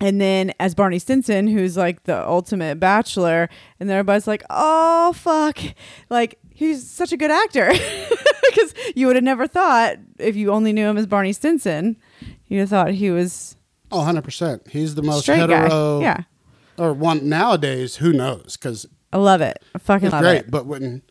and then as Barney Stinson, who's like the ultimate bachelor, and then everybody's like, "Oh fuck!" Like he's such a good actor because you would have never thought if you only knew him as Barney Stinson, you'd have thought he was oh 100 percent. He's the most straight hetero. guy. Yeah, Or one nowadays. Who knows? Because I love it. I fucking love great. it. But when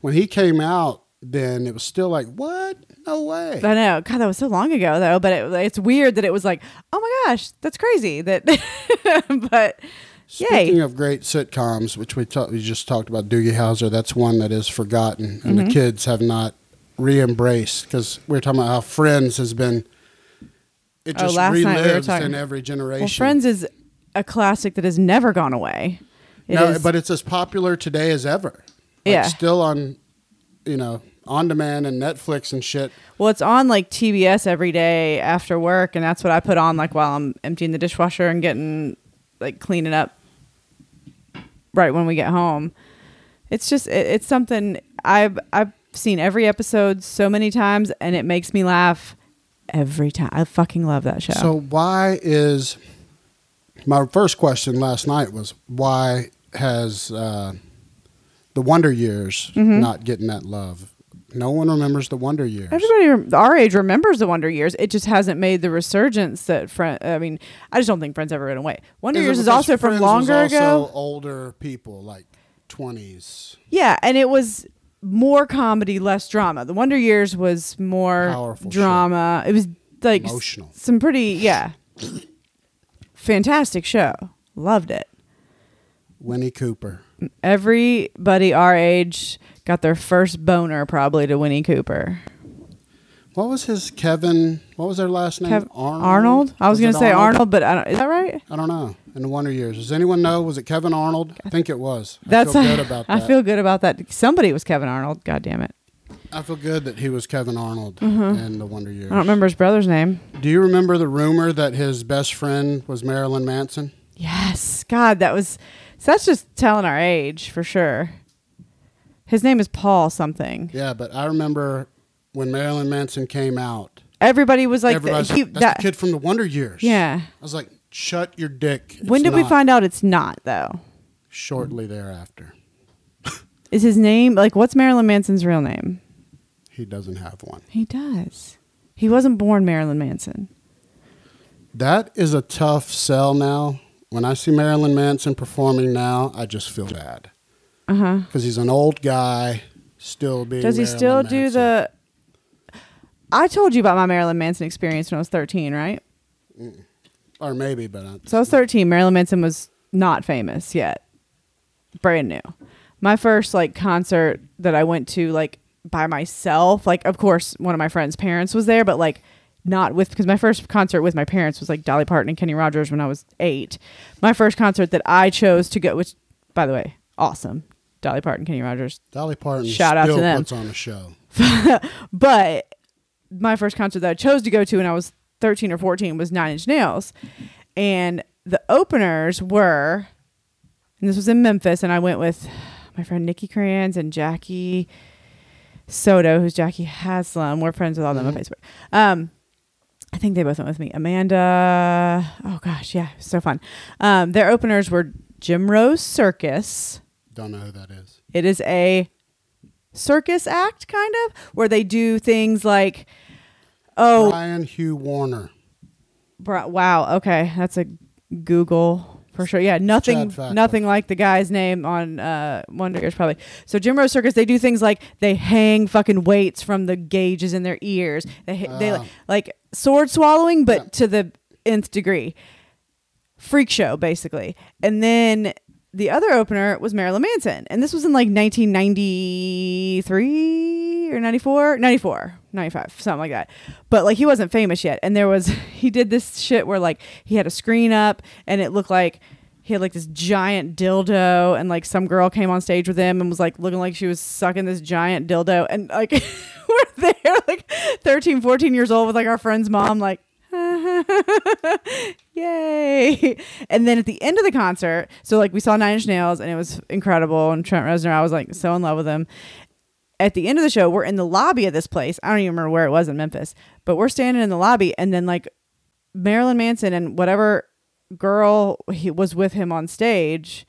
when he came out, then it was still like what? No way. I know. God, that was so long ago though. But it, it's weird that it was like, oh my gosh, that's crazy. That, but Speaking Yay. of great sitcoms, which we talked, we just talked about Doogie Howser. That's one that is forgotten, and Mm-hmm. the kids have not re-embraced because we are talking about how Friends has been. It Oh, just last night we were relives talking- in every generation. Well, Friends is a classic that has never gone away. It no, is- but it's as popular today as ever. Like, Yeah. still on, you know, on demand and Netflix and shit. Well, it's on like TBS every day after work, and that's what I put on like while I'm emptying the dishwasher and getting like cleaning up right when we get home. It's just it, it's something I've I've seen every episode so many times, and it makes me laugh every time. I fucking love that show. So why is my first question last night was why has uh, the Wonder Years Mm-hmm. not getting that love? No one remembers the Wonder Years. Everybody our age remembers the Wonder Years. It just hasn't made the resurgence that Friend. I mean, I just don't think Friends ever went away. Wonder it Years is also from longer ago. older people, like twenties. Yeah, and it was more comedy, less drama. The Wonder Years was more Powerful drama. It was like s- Emotional. some pretty yeah, fantastic show. Loved it. Winnie Cooper. Everybody our age got their first boner probably to Winnie Cooper. What was his Kevin? What was their last name? Kev- Arnold. Arnold. I was, it gonna say Arnold, but I don't, is that right? I don't know. In the Wonder Years, does anyone know? Was it Kevin Arnold? I think it was. That's I feel good about that. I feel good about that. Somebody was Kevin Arnold. God damn it! I feel good that he was Kevin Arnold in the Wonder Years. Mm-hmm. I don't remember his brother's name. Do you remember the rumor that his best friend was Marilyn Manson? Yes, God, that was. So that's just telling our age for sure. His name is Paul something. Yeah, but I remember when Marilyn Manson came out. Everybody was like, everybody was he- that's that- the kid from the Wonder Years. yeah. I was like, shut your dick. It's when did we not." find out it's not though? Shortly thereafter. Is his name like what's Marilyn Manson's real name? He doesn't have one. He does. He wasn't born Marilyn Manson. That is a tough sell now. When I see Marilyn Manson performing now, I just feel bad. Uh huh. Because he's an old guy, still being. Does he Marilyn still do the? I told you about my Marilyn Manson experience when I was thirteen, right? Mm. Or maybe, but I, So I was 13. Marilyn Manson was not famous yet. Brand new. My first like concert that I went to like by myself, like of course one of my friends' parents was there, but like not with because my first concert with my parents was like Dolly Parton and Kenny Rogers when I was 8. My first concert that I chose to go which by the way, awesome. Dolly Parton, Kenny Rogers. Dolly Parton Shout out to still them. puts on a show. But my first concert that I chose to go to when I was 13 or 14 was Nine Inch Nails. And the openers were, and this was in Memphis, and I went with my friend Nikki Kranz and Jackie Soto, who's Jackie Haslam. We're friends with all them on Facebook. Um, I think they both went with me. Amanda, oh gosh, yeah, so fun. Um, their openers were Jim Rose Circus. Don't know who that is. It is a circus act, kind of, where they do things like, oh, Brian Hugh Warner. wow, okay, that's a Google for sure. Yeah, nothing, nothing like the guy's name on uh, Wonder Years, probably. So Jim Rose Circus, they do things like they hang fucking weights from the gauges in their ears. They they Ah. like sword swallowing, but Yeah. to the nth degree. Freak show, basically. And then the other opener was Marilyn Manson. And this was in like 1993 or 94, 94, 95, something like that. But like he wasn't famous yet. And there was, he did this shit where like he had a screen up and it looked like he had like this giant dildo and like some girl came on stage with him and was like looking like she was sucking this giant dildo. And like we're there like 13, 14 years old with like our friend's mom, like, Yay. And then at the end of the concert, so like we saw Nine Inch Nails and it was incredible. And Trent Reznor, I was like so in love with him. At the end of the show, we're in the lobby of this place. I don't even remember where it was in Memphis, but we're standing in the lobby and then like Marilyn Manson and whatever girl he was with him on stage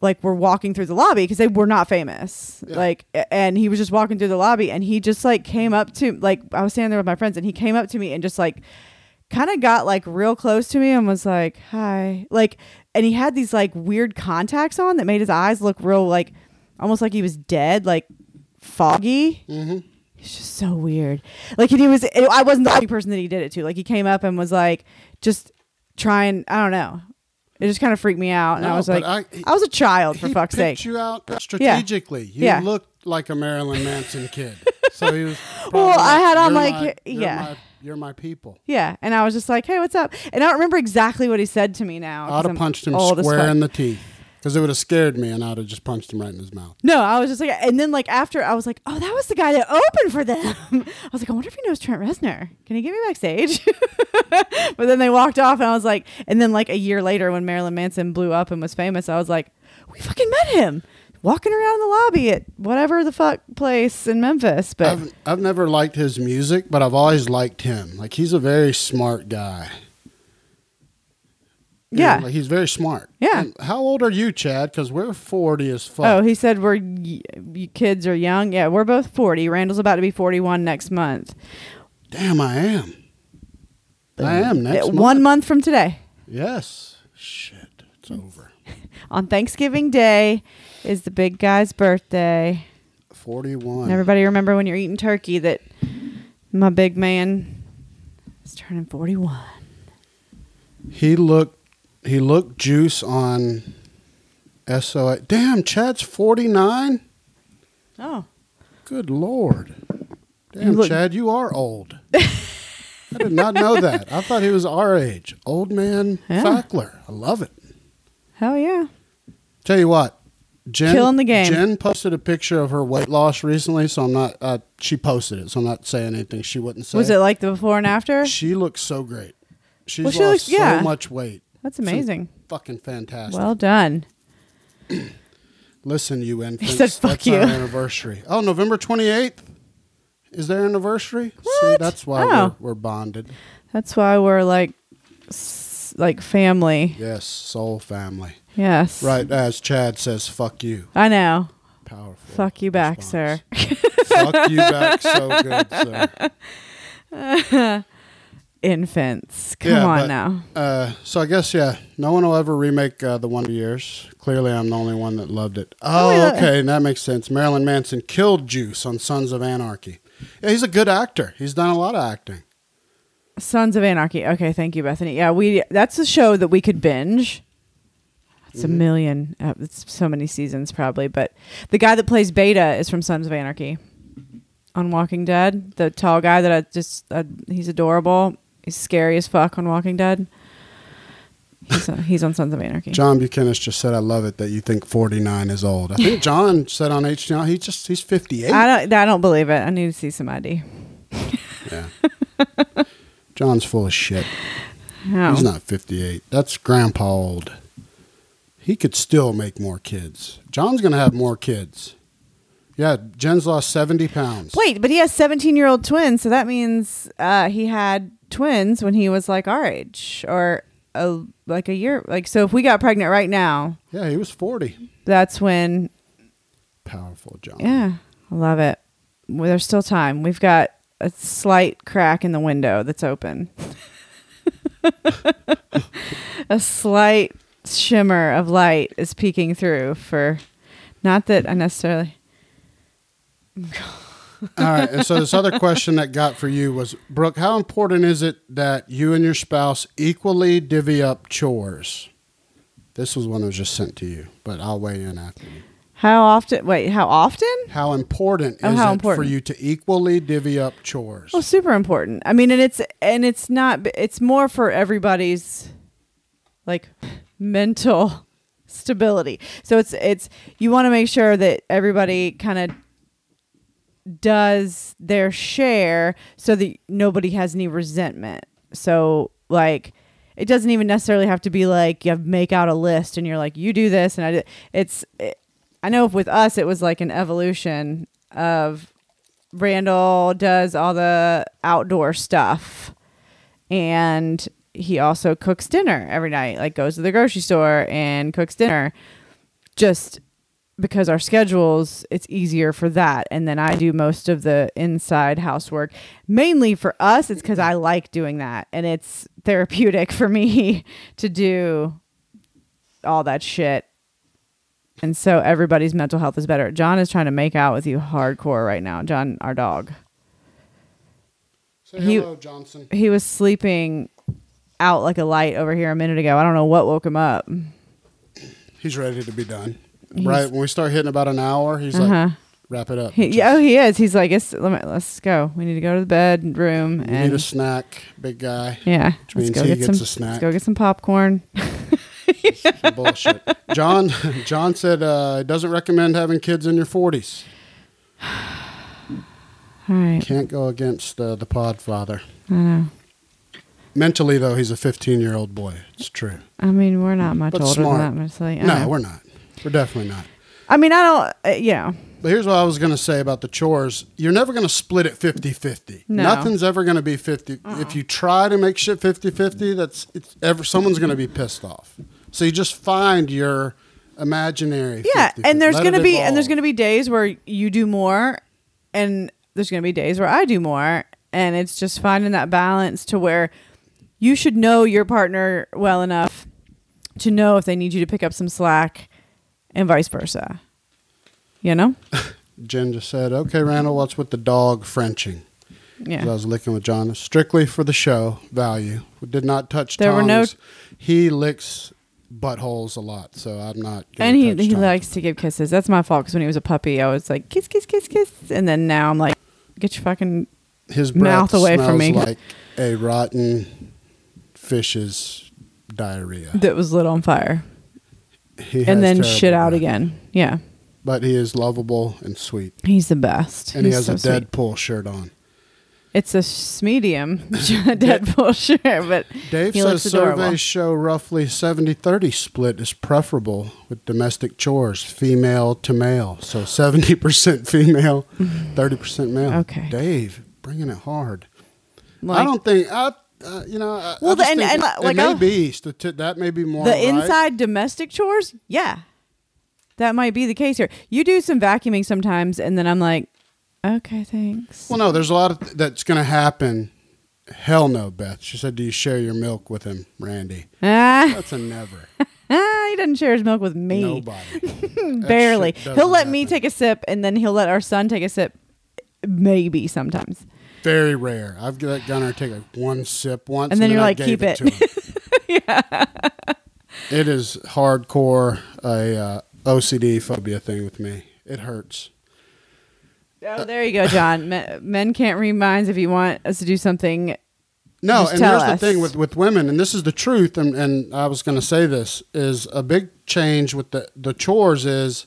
like were walking through the lobby because they were not famous Yeah. like and he was just walking through the lobby and he just like came up to like i was standing there with my friends and he came up to me and just like kind of got like real close to me and was like hi like and he had these like weird contacts on that made his eyes look real like almost like he was dead like foggy Mm-hmm. it's just so weird. Like, and he was, I wasn't the only person that he did it to. Like, he came up and was like, just trying, I don't know. It just kind of freaked me out, and I was like, I- I, was a child for fuck's sake. you out strategically. You Yeah. looked like a Marilyn Manson kid. So he was. Well, probably I had on, like, my- yeah. my- you're my people. Yeah, and I was just like, "Hey, what's up?" And I don't remember exactly what he said to me now. I'd have punched him square in the teeth because it would have scared me, and I'd have just punched him right in his mouth. No, I was just like, and then like after, I was like, "Oh, that was the guy that opened for them." I was like, "I wonder if he knows Trent Reznor. Can he get me backstage?" but then they walked off, and I was like, and then like a year later, when Marilyn Manson blew up and was famous, I was like, "We fucking met him." Walking around the lobby at whatever the fuck place in Memphis, but I've I've never liked his music, but I've always liked him. Like he's a very smart guy. Know, yeah. like he's very smart. Yeah. And how old are you, Chad? Because we're forty as fuck. Oh, he said we're y- kids are young. Yeah, we're both forty. Randall's about to be forty-one next month. Damn, I am. I am next Uh, month. One month from today, Yes. Shit, it's over. on Thanksgiving Day, is the big guy's birthday. Forty-one. And everybody remember when you're eating turkey that my big man is turning forty-one. He looked. He looked juice on. SOA. Damn, Chad's forty-nine. Oh, Good lord. Damn, look- Chad, you are old. I did not know that. I thought he was our age. Old man Yeah. Fackler. I love it. hell yeah! Tell you what, Jen, Killing the game. Jen posted a picture of her weight loss recently, so I'm not. Uh, she posted it, so I'm not saying anything she wouldn't say. Was it like the before and after? She looks so great. She's Well, she lost looks- yeah. so much weight. That's amazing. Fucking fantastic. Well done. Listen, you infants. said, "Fuck that's you." Our anniversary. Oh, November 28th is their anniversary. See, What? that's why Oh. we're, we're bonded. That's why we're like, s- like family. Yes, soul family. Yes. Right as Chad says, "Fuck you." I know. Powerful. Fuck you back, response. sir. Fuck you back so good, sir. Infants. Come Yeah, on but- now. Uh, so I guess yeah, no one will ever remake uh, the Wonder Years. Clearly, I'm the only one that loved it. Oh, yeah. okay, that makes sense. Marilyn Manson killed Juice on Sons of Anarchy. Yeah, he's a good actor. He's done a lot of acting. Sons of Anarchy. Okay, thank you, Bethany. Yeah, we that's a show that we could binge. It's a Mhm. million. Uh, it's so many seasons probably, but the guy that plays Beta is from Sons of Anarchy on Walking Dead. The tall guy that I just uh, he's adorable. He's scary as fuck on Walking Dead. He's, uh, he's on Sons of Anarchy. John Buchanan just said, "I love it that you think 49 is old." I think John said on HDL he just he's 58. I don't. I don't believe it. I need to see some ID. yeah. John's full of shit. No. He's not 58. That's grandpa old. He could still make more kids. John's going to have more kids. Yeah, Jen's lost 70 pounds. Wait, but he has 17 year old twins, so that means uh, he had twins when he was like our age or a, like a year. Like, so if we got pregnant right now, Yeah, he was 40. that's when, Powerful John. yeah, I love it. Well, there's still time. We've got a slight crack in the window that's open, a slight shimmer of light is peeking through for not that I necessarily. All right. And so this other question that got for you was, Brooke, how important is it that you and your spouse equally divvy up chores? This was one that was just sent to you, but I'll weigh in after you. How often? Wait, how often? How important Oh, is how it important. for you to equally divvy up chores? Well, super important. I mean, and it's and it's not. It's more for everybody's like mental stability. So it's it's you want to make sure that everybody kind of does their share so that nobody has any resentment. So like it doesn't even necessarily have to be like you make out a list and you're like you do this and I. It's it, I know with us it was like an evolution of Randall does all the outdoor stuff and he also cooks dinner every night like goes to the grocery store and cooks dinner just because our schedules it's easier for that and then i do most of the inside housework mainly for us it's because i like doing that and it's therapeutic for me to do all that shit and so everybody's mental health is better john is trying to make out with you hardcore right now john our dog Say he- hello, Johnson. he was sleeping out like a light over here a minute ago. I don't know what woke him up. He's ready to be done. Right when we start hitting about an hour, he's Uh-huh. like, wrap it up. He, yeah, oh, he is. He's like, it's, let let's go. We need to go to the bedroom We and need a snack, big guy. yeah, Which let's means go he get gets some. a Let's go get some popcorn. Some bullshit. John John said uh, he doesn't recommend having kids in your forties. All right, Can't go against uh, the Podfather. I know. Mentally, though, he's a 15 year old boy. It's true. I mean, we're not much But older smart. than that. I No, know. we're not. We're definitely not. I mean, I don't. Uh, you know, But here's what I was going to say about the chores. You're never going to split it 50 50. No. Uh-uh. Nothing's ever going to be 50. If you try to make shit 50 50, that's it's ever someone's going to be pissed off. So you just find your imaginary. yeah, 50-50. and there's Let gonna be and there's gonna be days where you do more, and there's gonna be days where I do more, and it's just finding that balance to where you should know your partner well enough to know if they need you to pick up some slack, and vice versa. You know? Jen just said, okay, Randall, what's with the dog Frenching? 'Cause I was licking with John. Strictly for the show value. We did not touch There were no- tongues. He licks buttholes a lot, so I'm not. gonna And he touch he tongues. likes to give kisses. That's my fault because when he was a puppy, I was like kiss kiss kiss kiss, and then now I'm like, get your fucking his breath mouth away from smells me. like a rotten fish's diarrhea. that was lit on fire, He and then shit out breath. again. Yeah, But he is lovable and sweet, he's the best. and he has so a sweet. Deadpool shirt on. It's a medium Deadpool shirt, but Dave he says surveys show roughly 70-30 split is preferable with domestic chores, female to male. So 70% female, 30% male. Okay. Dave, bringing it hard. I don't think I uh, you know, I, Well, I the- and- and, it, like, it may be stati- that may be more the right. inside domestic chores. Yeah, that might be the case here. You do some vacuuming sometimes, and then I'm like, okay, thanks. Well, no, there's a lot of th- that's going to happen. Hell no, Beth. She said, "Do you share your milk with him, Randy?" Ah, That's a never. ah, he doesn't share his milk with me. Nobody. Barely. He'll let me take a sip, and then he'll let our son take a sip. Maybe sometimes. Very rare. I've let Gunner take a one sip once, And then you're I like, "Keep it." to him. It is hardcore a uh, OCD phobia thing with me. It hurts. Oh, there you go, John. Men, men can't read minds. If you want us to do something, No, and here's the thing with, with women, and this is the truth, and, and I was going to say this, is a big change with the, the chores is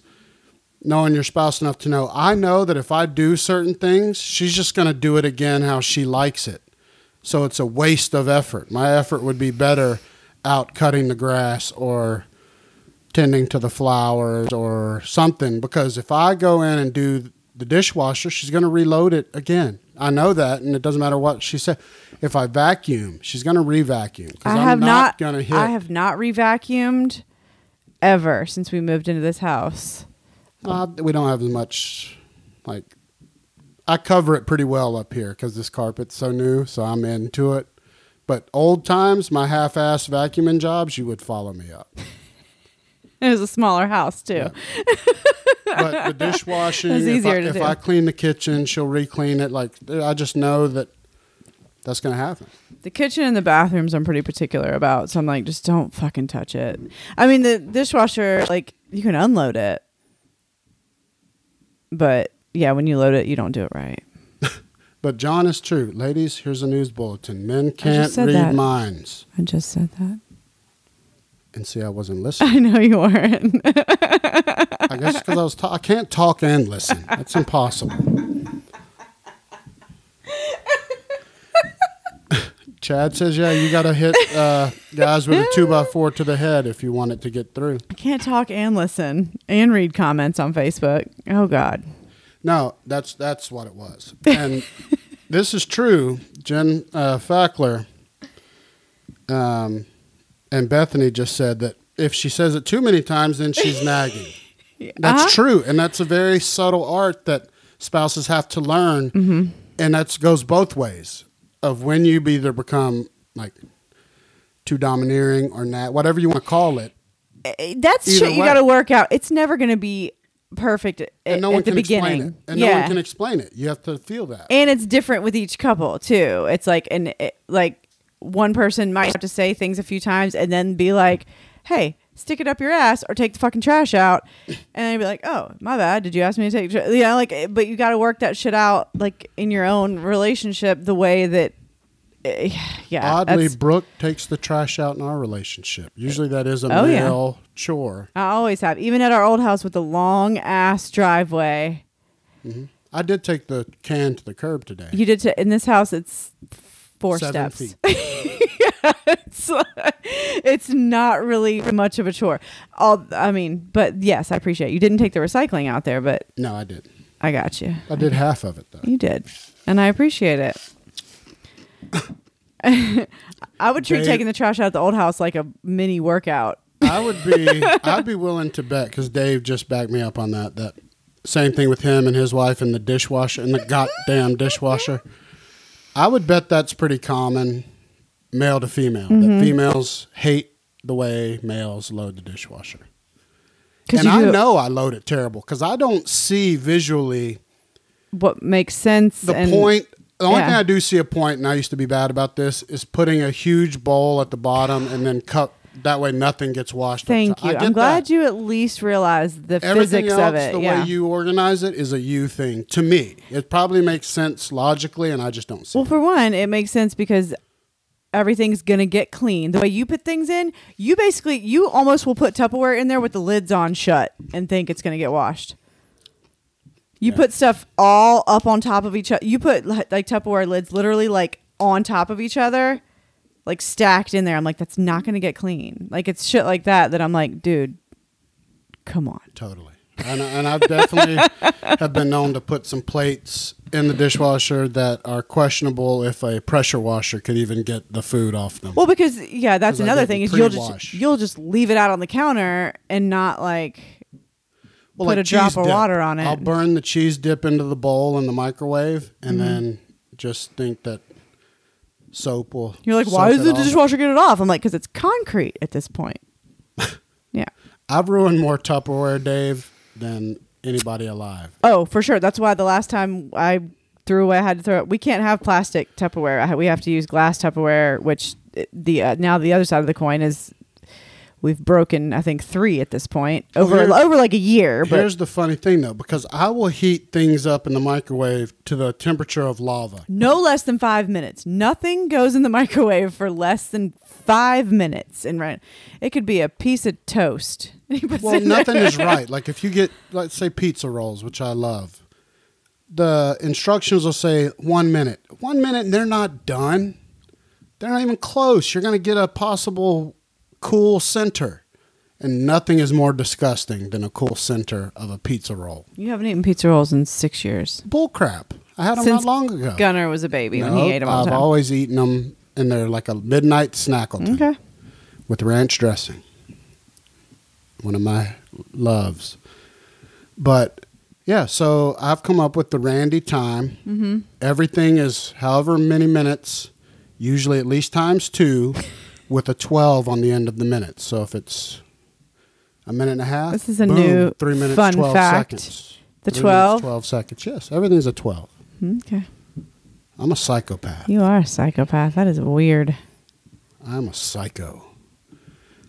knowing your spouse enough to know, I know that if I do certain things, she's just going to do it again how she likes it. So it's a waste of effort. My effort would be better out cutting the grass or tending to the flowers or something because if I go in and do the dishwasher, she's going to reload it again. I know that, and it doesn't matter what she said. If I vacuum, she's going to re-vacuum I I'm have not, not. going to hit. I have not revacuumed ever since we moved into this house. Uh, we don't have as much like. I cover it pretty well up here because this carpet's so new, so I'm into it. But old times, my half-ass vacuuming jobs, you would follow me up. It was a smaller house too. but the dishwashing, if, I, if. I clean the kitchen, she'll re-clean it. Like I just know that that's going to happen. The kitchen and the bathrooms I'm pretty particular about, so I'm like, just don't fucking touch it. I mean, the dishwasher, like, you can unload it, but yeah, when you load it, you don't do it right. But John is true, ladies. Here's a news bulletin: Men can't read that. minds. I just said that. And see, I wasn't listening. I know you weren't. I guess because I was. Ta- I can't talk and listen. That's impossible. Chad says, "Yeah, you got to hit uh, guys with a two by four to the head if you want it to get through." I can't talk and listen and read comments on Facebook. Oh God. No, that's that's what it was, and this is true. Jen uh, Fackler um, and Bethany just said that if she says it too many times, then she's nagging. That's Uh-huh. true, and that's a very subtle art that spouses have to learn, Mm-hmm. and that goes both ways. Of when you either become like too domineering or not, whatever you want to call it, Eh, That's Either shit you got to work out. It's never going to be perfect at, and no at one the can beginning. explain it, and yeah. no one can explain it. You have to feel that. and it's different with each couple too. It's like and it, like one person might have to say things a few times and then be like, "Hey, stick it up your ass or take the fucking trash out," and I'd be like, "Oh, my bad. Did you ask me to take?" Tra-? You know, like, but you got to work that shit out like in your own relationship the way that. eh, Yeah, Oddly, Brooke takes the trash out in our relationship. Usually, that is a Oh, yeah. male chore. I always have. Even at our old house with the long ass driveway, I did take the can to the curb today. you did to in this house. It's four Seven steps. it's, uh, it's not really much of a chore. All I mean, but yes, I appreciate it. you didn't take the recycling out there, but No, I did. I got you. I did half of it though. You did, and I appreciate it. I would treat Dave- taking the trash out of the old house like a mini workout. I would be. I'd be willing to bet because Dave just backed me up on that. That same thing with him and his wife and the dishwasher and the goddamn dishwasher. I would bet that's pretty common, male to female. Mm-hmm. That females hate the way males load the dishwasher. And I know I load it terrible because I don't see visually what makes sense. the and point. The only yeah. thing I do see a point, and I used to be bad about this, is putting a huge bowl at the bottom and then cut. That way, nothing gets washed. Thank upside- you. I'm glad that. you at least realize the Everything physics else, of it. the yeah. way you organize it, is a you thing to me. It probably makes sense logically, and I just don't see. Well, it. for one, it makes sense because everything's gonna get clean. The way you put things in, you basically you almost will put Tupperware in there with the lids on shut and think it's gonna get washed. You Yeah. put stuff all up on top of each other. You put li- like Tupperware lids literally like on top of each other, like stacked in there. I'm like, that's not gonna get clean. Like it's shit like that that I'm like, dude, come on. Totally. And, and I've definitely have been known to put some plates in the dishwasher that are questionable if a pressure washer could even get the food off them. Well, because yeah, that's another thing is you'll just you'll just leave it out on the counter and not like Well, put a drop of dip. water on it. I'll burn the cheese dip into the bowl in the microwave, and Mm-hmm. then just think that soap will. You're like, why is the dishwasher get it off? I'm like, because it's concrete at this point. yeah. I've ruined more Tupperware, Dave, than anybody alive. Oh, for sure. That's why the last time I threw away, I had to throw it. We can't have plastic Tupperware. We have to use glass Tupperware, which uh, the uh, now the other side of the coin is we've broken, I think, three at this point over here- over like a year. But Here's the funny thing, though, because I will heat things up in the microwave to the temperature of lava. no less than five minutes. Nothing goes in the microwave for less than five minutes. And right, it could be a piece of toast. And he puts Well, it in there. nothing is right. Like if you get, let's say, pizza rolls, which I love, the instructions will say one minute. One minute, and they're not done. They're not even close. You're going to get a possible cool center. And nothing is more disgusting than a cool center of a pizza roll. You haven't eaten pizza rolls in six years. Bull crap. I had them Since not long ago. Gunner was a baby when he ate them all I've the time. always eaten them, and they're like a midnight snackleton okay. with ranch dressing. One of my loves. But yeah, so I've come up with the Randy time. Mm-hmm. Everything is however many minutes, usually at least times two, with a 12 on the end of the minute. So if it's a minute and a half, This is a boom, new three minutes, fun 12 fact. seconds. The Three 12? minutes, 12 seconds. Yes, everything's a 12. Hmm, okay. I'm a psychopath. You are a psychopath. That is weird. I'm a psycho.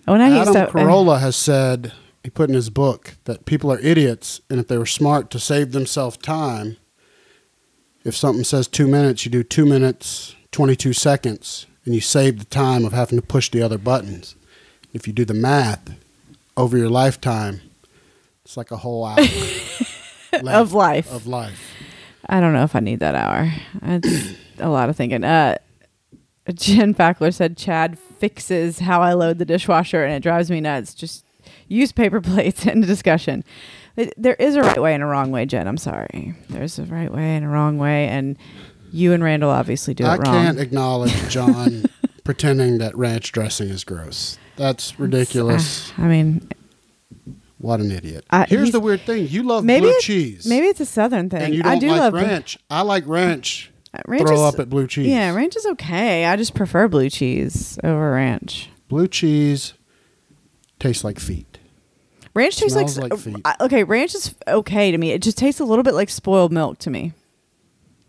Oh, when I used Adam to, Carolla has said he put in his book that people are idiots, and if they were smart to save themselves time, if something says two minutes, you do two minutes twenty two seconds, and you save the time of having to push the other buttons. If you do the math over your lifetime, it's like a whole hour of life. Of life. I don't know if I need that hour. It's a lot of thinking. Uh, Jen Fackler said Chad fixes how I load the dishwasher, and it drives me nuts. Just use paper plates. End of discussion. It- There is a right way and a wrong way, Jen. I'm sorry. There's a right way and a wrong way, and you and Randall obviously do it I wrong. can't acknowledge John pretending that ranch dressing is gross. That's ridiculous. I mean, What an idiot. I- Here's he's- the weird thing. You love maybe blue it- cheese. maybe it's a southern thing. and you don't I do like love ranch. I like ranch. Uh, ranch Throw is- up at blue cheese. Yeah, ranch is okay. I just prefer blue cheese over ranch. Blue cheese tastes like feet. Ranch tastes like, Smells like feet. I- okay. Ranch is okay to me. It just tastes a little bit like spoiled milk to me.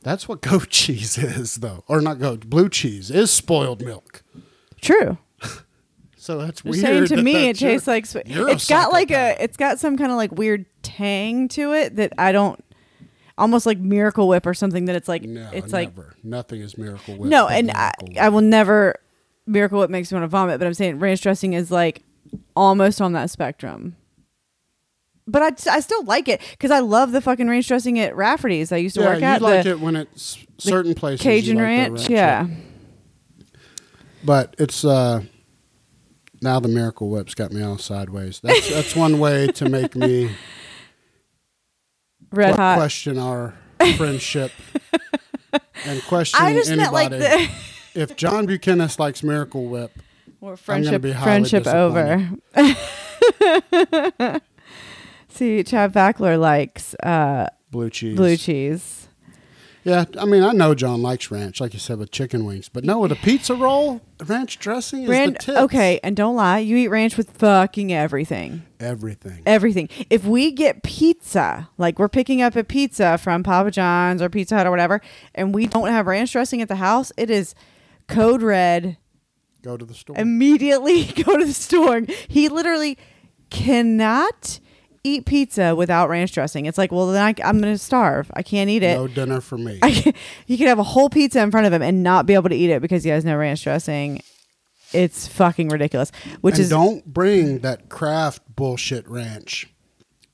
That's what goat cheese is, though, or not goat. Blue cheese is spoiled milk. True. So that's You're weird. saying to that me it tastes like it's got like a it's got some kind of like weird tang to it that I don't almost like Miracle Whip or something that it's like No, it's like. Nothing is miracle whip. no and I, I will never Miracle Whip makes me want to vomit but I'm saying ranch dressing is like almost on that spectrum. But I, I still like it because I love the fucking ranch dressing at Rafferty's. I used to yeah, work at. you like the it when it's certain places. Cajun like Ranch. Yeah. but it's uh now the miracle whip's got me all sideways. That's that's one way to make me Red hot. question our friendship and question I just anybody. like the if John Buchanan likes Miracle Whip, Or friendship, friendship over. See, Chad Backler likes uh, blue cheese. blue cheese. Yeah, I mean, I know John likes ranch, like you said, with chicken wings. But no, with a pizza roll, ranch dressing is the tits. okay, and don't lie, you eat ranch with fucking everything. Everything. Everything. If we get pizza, like we're picking up a pizza from Papa John's or Pizza Hut or whatever, and we don't have ranch dressing at the house, it is code red. Go to the store. Immediately go to the store. He literally cannot eat pizza without ranch dressing. It's like, well, then I, am going to starve. I can't eat it. no dinner for me. I can, he could have a whole pizza in front of him and not be able to eat it because he has no ranch dressing. It's fucking ridiculous. Which and is don't bring that Kraft bullshit ranch.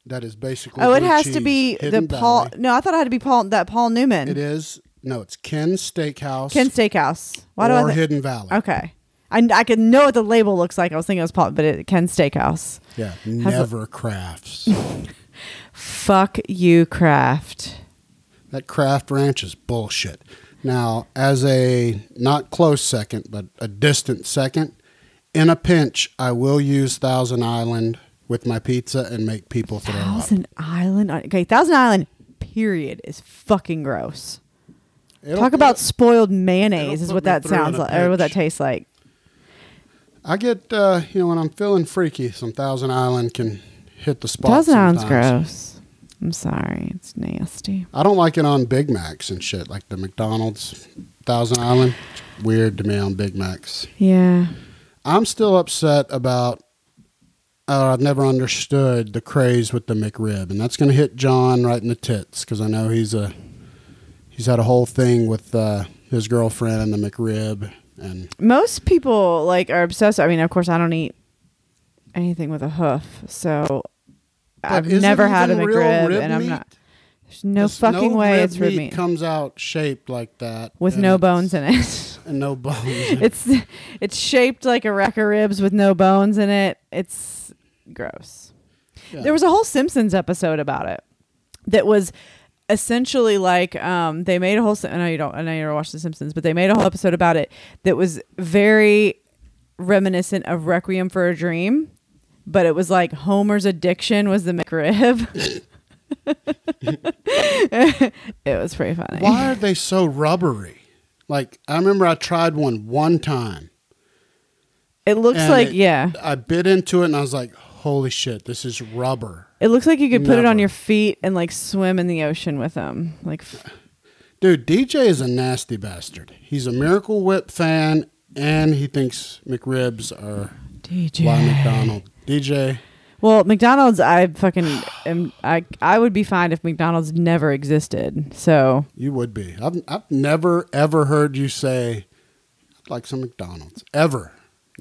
That is basically. oh, it has to be the Paul. Valley. No, I thought it had to be Paul. That Paul Newman. It is no, it's Ken Steakhouse. Ken Steakhouse. Why do I? Th- Hidden Valley. okay, I I can know what the label looks like. I was thinking it was Paul, but it Ken Steakhouse. Yeah, a- never crafts. Fuck you, Kraft. that Kraft ranch is bullshit. Now, as a not close second, but a distant second, in a pinch, I will use Thousand Island with my pizza and make people throw up. Thousand Island. Uh, okay, Thousand Island. Period is fucking gross. It'll- Talk about spoiled mayonnaise is what that sounds a like, or what that tastes like. I get, uh, you know, when I'm feeling freaky, some Thousand Island can hit the spot. Thousand Island's gross. I'm sorry, it's nasty. I don't like it on Big Macs and shit, like the McDonald's Thousand Island. It's weird to me on Big Macs. Yeah. I'm still upset about. Uh, I've never understood the craze with the McRib, and that's going to hit John right in the tits because I know he's a he's had a whole thing with uh, his girlfriend and the McRib, and Most people like are obsessed. I mean, of course, I don't eat anything with a hoof, so I've never had a McRib, rib and I'm meat? not. There's no fucking way it's rib meat meat comes out shaped like that with no bones in it. and no bones. it's it's shaped like a rack of ribs with no bones in it. It's gross. Yeah. There was a whole Simpsons episode about it that was essentially like um, they made a whole. I know you don't. I know you never watched The Simpsons, but they made a whole episode about it that was very reminiscent of Requiem for a Dream, but it was like Homer's addiction was the McRib. it was pretty funny. Why are they so rubbery? Like I remember I tried one one time. It looks like it- yeah. I bit into it and I was like, "Holy shit, this is rubber." It looks like you could put it on Never. your feet and like swim in the ocean with them. Like f- Dude, DJ is a nasty bastard. He's a Miracle Whip fan, and he thinks McRibs are DJ. by McDonald. DJ, Well, McDonald's, I fucking am. I I would be fine if McDonald's never existed. So you would be. I've I've never ever heard you say I'd like some McDonald's ever.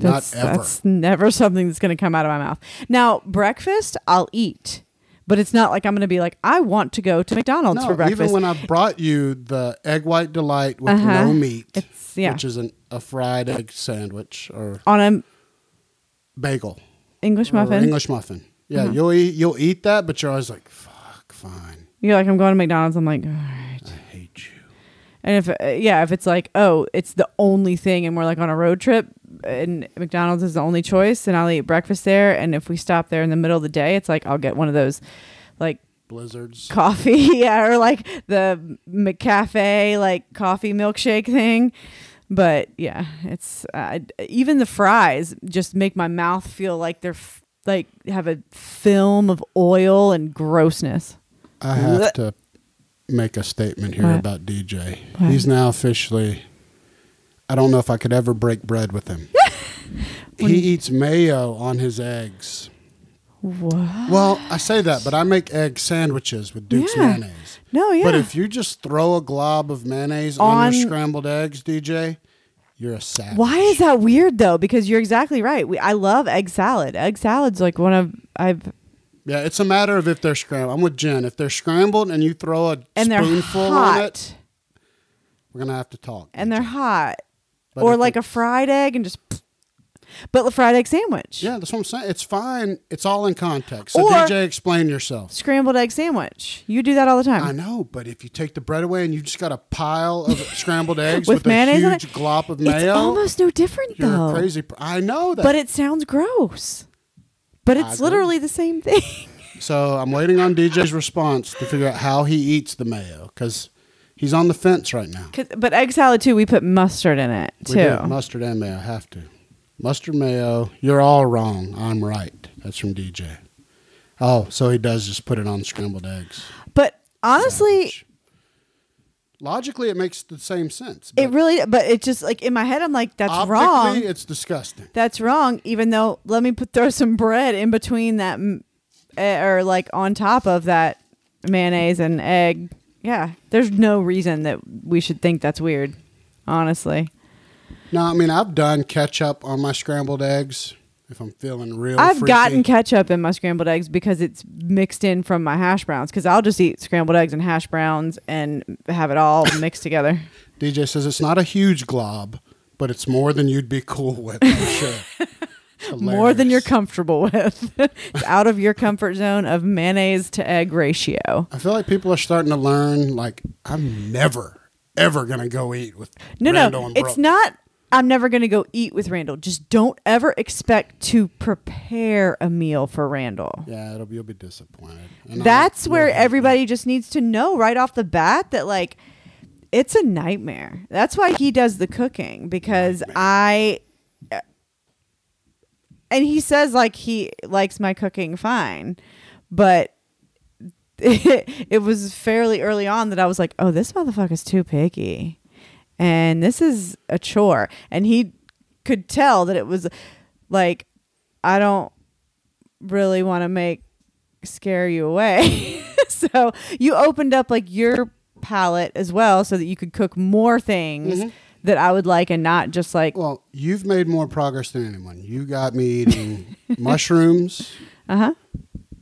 That's Not ever. that's never something that's going to come out of my mouth. Now breakfast, I'll eat, but it's not like I'm going to be like I want to go to McDonald's no, for breakfast. even when I brought you the egg white delight with Uh-huh. no meat, It's- yeah. which is an, a fried egg sandwich or on a bagel, English muffin, English muffin. Yeah, Uh-huh. you'll eat you'll eat that, but you're always like, "Fuck, fine, you're like I'm going to McDonald's. I'm like all right. I hate you." And if uh, yeah, if it's like oh, it's the only thing, and we're like on a road trip, and McDonald's is the only choice, and I'll eat breakfast there. And if we stop there in the middle of the day, it's like I'll get one of those, like Blizzards. coffee, yeah, or like the McCafe like coffee milkshake thing. But yeah, it's uh, even the fries just make my mouth feel like they're f- like have a film of oil and grossness. I have Blech. to make a statement here What? about DJ. What? He's now officially. I don't know if I could ever break bread with him. he eats mayo on his eggs. What? Well, I say that, but I make egg sandwiches with Duke's Yeah. mayonnaise. No, yeah. But if you just throw a glob of mayonnaise on, On- your scrambled eggs, DJ, you're a savage. Why is that weird though? Because you're exactly right. We, I love egg salad. Egg salad's like one of I've Yeah, it's a matter of if they're scrambled. I'm with Jen. If they're scrambled and you throw a and they're spoonful hot. on it, we're gonna have to talk. and they're hot. But or like a fried egg and just but a fried egg sandwich. Yeah, that's what I'm saying. It's fine. It's all in context. So Or- DJ, explain yourself. Scrambled egg sandwich. You do that all the time. I know, but if you take the bread away and you just got a pile of scrambled eggs With with, mayonnaise a on huge it? glop of mayo, It's almost no different you're though. a crazy. Per- I know that. But it sounds gross. But it's agree. literally the same thing. so I'm waiting on DJ's response to figure out how he eats the mayo because he's on the fence right now. but egg salad too, we put mustard in it We too. do. Mustard and mayo have to. Mustard mayo. You're all wrong. I'm right. That's from DJ. Oh, so he does just put it on scrambled eggs. But honestly, Savage. logically, it makes the same sense. it really but it just like in my head I'm like that's optically, wrong. It's disgusting. That's wrong even though let me put throw some bread in between that m- eh, or like on top of that mayonnaise and egg. Yeah, there's no reason that we should think that's weird. Honestly. No, I mean I've done ketchup on my scrambled eggs if I'm feeling real. I've freaky. gotten ketchup in my scrambled eggs because it's mixed in from my hash browns. Because I'll just eat scrambled eggs and hash browns and have it all mixed together. DJ says it's not a huge glob, but it's more than you'd be cool with. I'm sure. More than you're comfortable with. it's out of your comfort zone of mayonnaise to egg ratio. I feel like people are starting to learn. Like I'm never, ever gonna go eat with No, Randall no, it's not. I'm never going to go eat with Randall. Just don't ever expect to prepare a meal for Randall. Yeah, it'll be, you'll be disappointed. And That's I'll- where everybody just needs to know right off the bat that like it's a nightmare. That's why he does the cooking because I and he says like he likes my cooking fine, but it, was fairly early on that I was like, "Oh, this motherfucker's too picky." And this is a chore. And he could tell that it was like I don't really want to make scare you away. so you opened up like your palate as well so that you could cook more things Mhm. That I would like and not just like Well, you've made more progress than anyone. You got me eating mushrooms, uh-huh.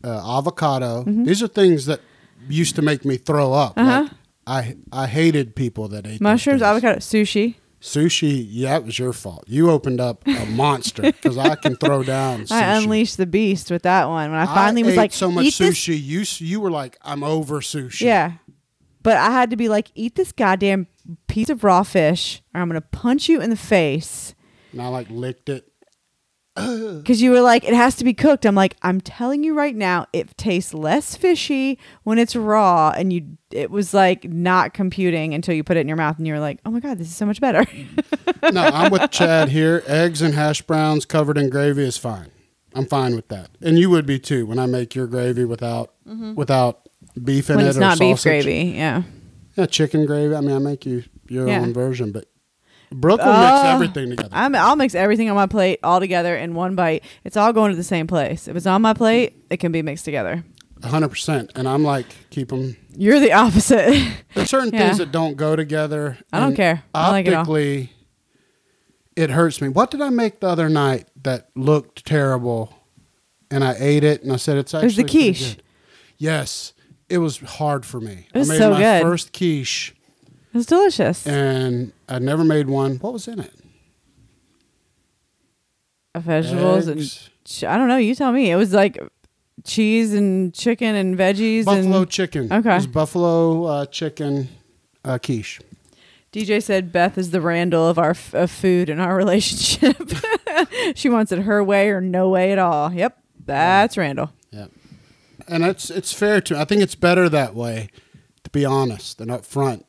uh, avocado. These are things that used to make me throw up. Uh-huh. Like, I I hated people that ate Mushrooms, avocado, sushi. sushi. Yeah, it was your fault. You opened up a monster because I can throw down. Sushi. I unleashed the beast with that one when I finally was ate like, so much eat this sushi. You you were like, I'm over sushi. Yeah. But I had to be like, eat this goddamn piece of raw fish, or I'm gonna punch you in the face. and I like licked it. Because you were like, it has to be cooked. I'm like, I'm telling you right now, it tastes less fishy when it's raw, and you. It was like not computing until you put it in your mouth, and you were like, oh my god, this is so much better. no, I'm with Chad here. Eggs and hash browns covered in gravy is fine. I'm fine with that, and you would be too when I make your gravy without mm-hmm. without beef in when it it's or not beef sausage. gravy, yeah. Yeah, chicken gravy. I mean, I make you your Yeah. own version, but Brooke will mix Oh, everything together. I'm, I'll mix everything on my plate all together in one bite. It's all going to the same place. If it's on my plate, it can be mixed together. hundred percent. And I'm like, keep them. You're the opposite. There's certain Yeah. things that don't go together. I don't and care. I like it all. Optically, it hurts me. What did I make the other night that looked terrible? And I ate it, and I said it's It actually was the pretty quiche. good. Yes, it was hard for me. It was I made so my good. first quiche, It's delicious. and I never made one. What was in it? Vegetables and ch- I don't know. You tell me. It was like cheese and chicken and veggies buffalo and chicken. Okay. it was buffalo uh, chicken uh, quiche. DJ said Beth is the Randall of our f- of food in our relationship. she wants it her way or no way at all. Yep, that's Randall. Yeah, and it's it's fair to. I think it's better that way, to be honest and upfront.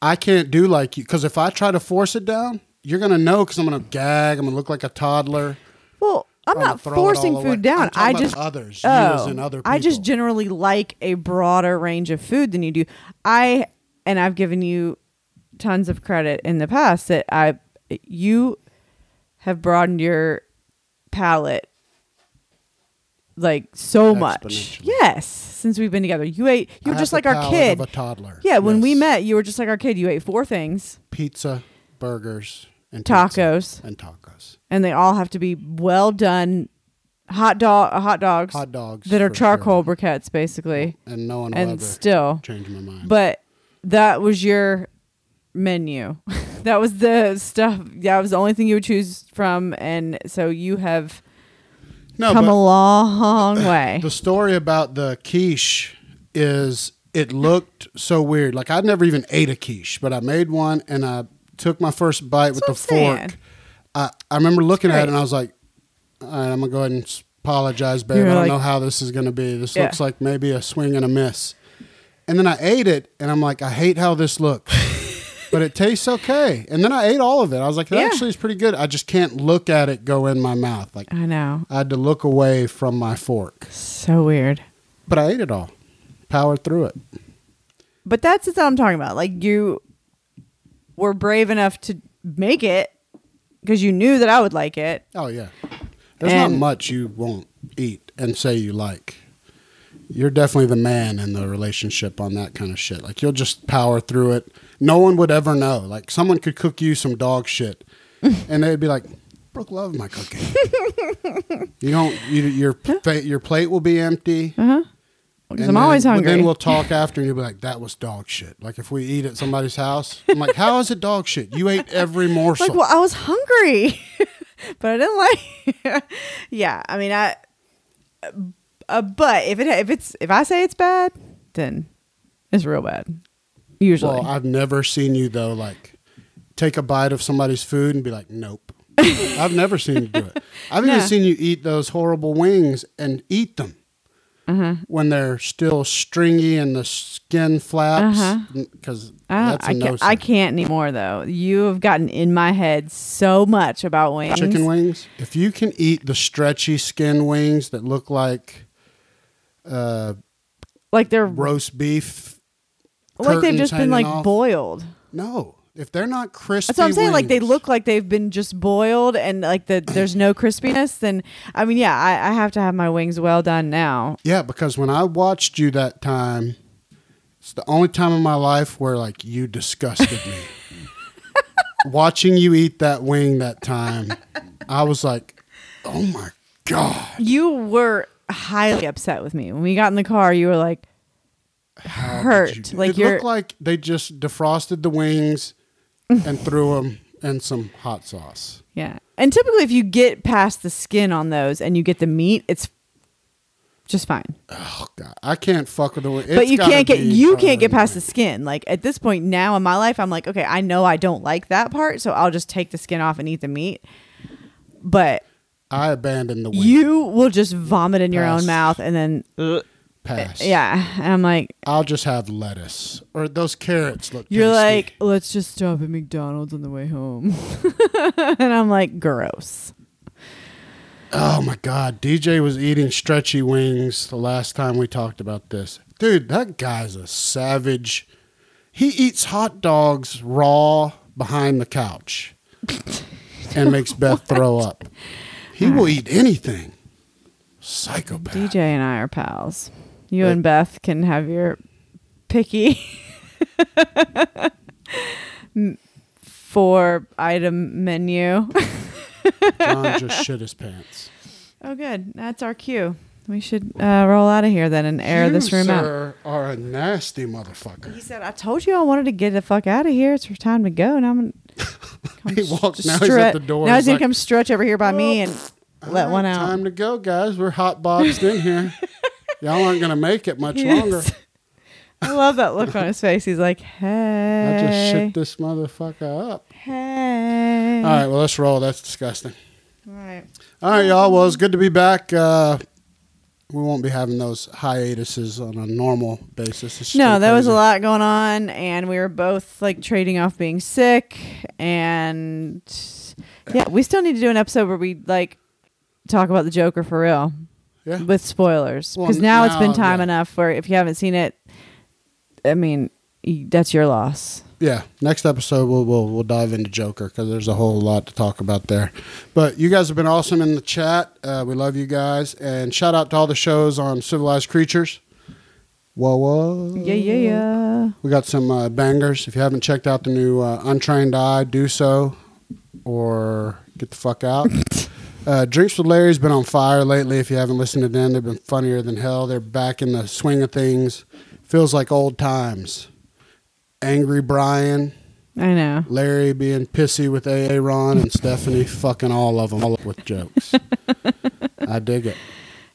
I can't do like you because if I try to force it down, you're gonna know because I'm gonna gag. I'm gonna look like a toddler. Well, I'm not forcing food down. I just others, oh, other I just generally like a broader range of food than you do. I and I've given you tons of credit in the past that I you have broadened your palate like so much. Yes, since we've been together. You ate you were just like our kid. of a toddler. yeah, when we met, you were just like our kid. You ate four things, pizza, burgers, and tacos, and tacos, and they all have to be well done hot dog hot dogs hot dogs that are charcoal sure. briquettes basically. and no one will and still change my mind. but that was your menu that was the stuff that was the only thing you would choose from and so you have no, come a long way the story about the quiche is it looked so weird. Like I'd never even ate a quiche, but I made one and I took my first bite That's with the fork. saying. I, I remember looking at it and I was like, All right, I'm gonna go ahead and apologize, babe. You're I don't like- know how this is gonna be. This Yeah. looks like maybe a swing and a miss. And then I ate it and I'm like, I hate how this looks. But it tastes okay. And then I ate all of it. I was like, that Yeah. actually is pretty good. I just can't look at it go in my mouth. Like i know I had to look away from my fork. so weird But I ate it all. Powered through it. but that's what i'm talking about like you were brave enough to make it because you knew that i would like it Oh yeah. There's not much you won't eat and say you like. You're definitely the man in the relationship on that kind of shit. Like you'll just power through it. No one would ever know. Like someone could cook you some dog shit, and they'd be like, "Brooke loved my cooking." you don't. You, your your plate will be empty. uh-huh because i'm then- always hungry Then we'll talk after, and you'll be like, "That was dog shit." Like if we eat at somebody's house, I'm like, "How is it dog shit? You ate every morsel." like well i was hungry but i didn't like yeah i mean i uh, but if it if it's if i say it's bad then it's real bad usually Well, I've never seen you though, like take a bite of somebody's food and be like, "Nope." I've never seen you do it. I've even seen you eat those horrible wings and eat them uh-huh. when they're still stringy and the skin flaps. Uh-huh. Because a I, no. can't, I can't anymore though you have gotten in my head so much about wings Chicken wings. If you can eat the stretchy skin wings that look like uh, like they're roast beef, like they've curtains just been hanging like off. boiled no. If they're not crispy, That's what I'm saying. Like they wings- look like they've been just boiled, and like the there's no crispiness. Then I mean, yeah, I, I have to have my wings well done now. Yeah, because when I watched you that time, it's the only time in my life where like you disgusted me. Watching you eat that wing that time, I was like, "Oh my god!" You were highly upset with me when we got in the car. You were like How hurt, you like you're looked like they just defrosted the wings and threw them in some hot sauce. yeah. And typically, if you get past the skin on those and you get the meat, it's just fine. Oh god, I can't fuck with the wing. but you can't get you can't get past the skin. Like at this point now in my life, I'm like, okay, I know I don't like that part, so I'll just take the skin off and eat the meat. But I abandoned the wing. you will just vomit in your Pass. own mouth and then Pass. yeah and i'm like I'll just have lettuce or those carrots look. you're tasty. like let's just stop at mcdonald's on the way home and i'm like gross Oh my God, DJ was eating stretchy wings the last time we talked about this. Dude, that guy's a savage. He eats hot dogs raw behind the couch and makes Beth throw up. He will eat anything. Psychopath. dj and i are pals you But- and beth can have your picky m- four item menu John just shit his pants. oh good that's our cue we should uh, roll out of here then and air you, this room out sir, are a nasty motherfucker. He said, "I told you I wanted to get the fuck out of here. It's time to go." And I'm He walks- now he's at the door. Now He's gonna like, come stretch over here by me and let one out. Time to go, guys. We're hot boxed in here. Y'all aren't gonna make it much Yes. longer. I love that look on his face. He's like, "Hey, I just shit this motherfucker up. hey." All right, well, let's roll. That's disgusting. All right. All right, y'all. Well, it's good to be back. Uh, we won't be having those hiatuses on a normal basis. No, there was a lot going on, and we were both like trading off being sick, and yeah, we still need to do an episode where we like talk about the Joker for real Yeah. with spoilers Well, because now, it's been time yeah. enough where if you haven't seen it, I mean, that's your loss. Yeah, next episode we'll we'll, we'll dive into Joker because there's a whole lot to talk about there. But you guys have been awesome in the chat. Uh, we love you guys, and shout out to all the shows on civilized creatures. Whoa, whoa! Yeah, yeah, yeah. We got some uh, bangers. If you haven't checked out the new uh, Untrained Eye, do so, or get the fuck out. uh, Drinks with Larry's been on fire lately. If you haven't listened to them, they've been funnier than hell. They're back in the swing of things. Feels like old times. Angry Brian. I know. Larry being pissy with AA Ron and Stephanie fucking all of them all up with jokes. I dig it.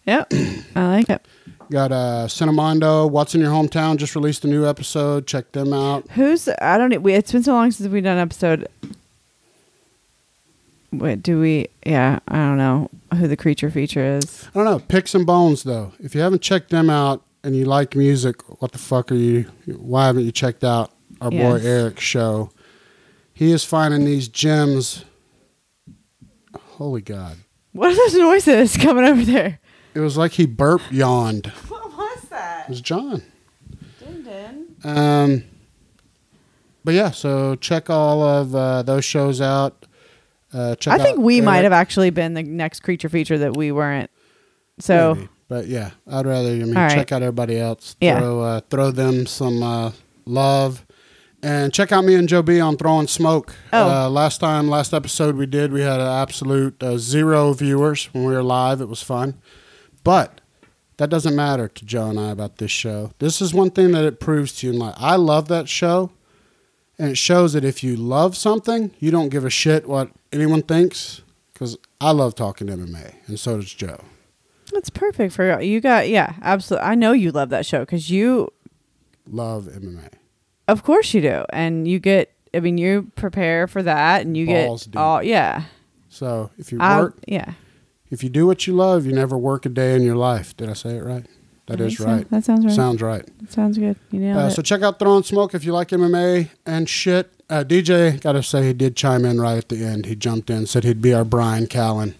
Yep, I like it. Got uh, Cinemondo, What's in Your Hometown just released a new episode. Check them out. Who's I don't know. We, it's been so long since we've done an episode. Wait, do we? Yeah, I don't know who the creature feature is. I don't know. Picks and Bones, though. If you haven't checked them out and you like music, what the fuck are you? Why haven't you checked out our boy Yes. Eric's show? He is finding these gems. Holy God. What are those noises coming over there? It was like he burped, yawned. What was that? It was John. Din din. Um, but yeah, so check all of uh, those shows out. Uh, check I think we might have actually been the next creature feature that we weren't. So Maybe. But yeah, I'd rather. I mean, right. check out everybody else. Yeah. Throw uh, throw them some uh, love, and check out me and Joe B on throwing smoke. Oh. Uh, last time, last episode we did, we had an absolute uh, zero viewers when we were live. It was fun, but that doesn't matter to Joe and I about this show. This is one thing that it proves to you in life. I love that show, and it shows that if you love something, you don't give a shit what anyone thinks. Because I love talking MMA, and so does Joe. that's perfect for you. you. Got yeah, absolutely. I know you love that show because you, Love MMA. Of course, you do, and you get. I mean, you prepare for that, and you Balls get all yeah. So if you I- work, yeah. if you do what you love, you never work a day in your life. Did I say it right? That I is think so. right. That sounds right. Sounds right. That sounds good. You know. Uh, so check out Throwing Smoke if you like MMA and shit. Uh, DJ, gotta say, he did chime in right at the end. He jumped in, said he'd be our Bryan Callen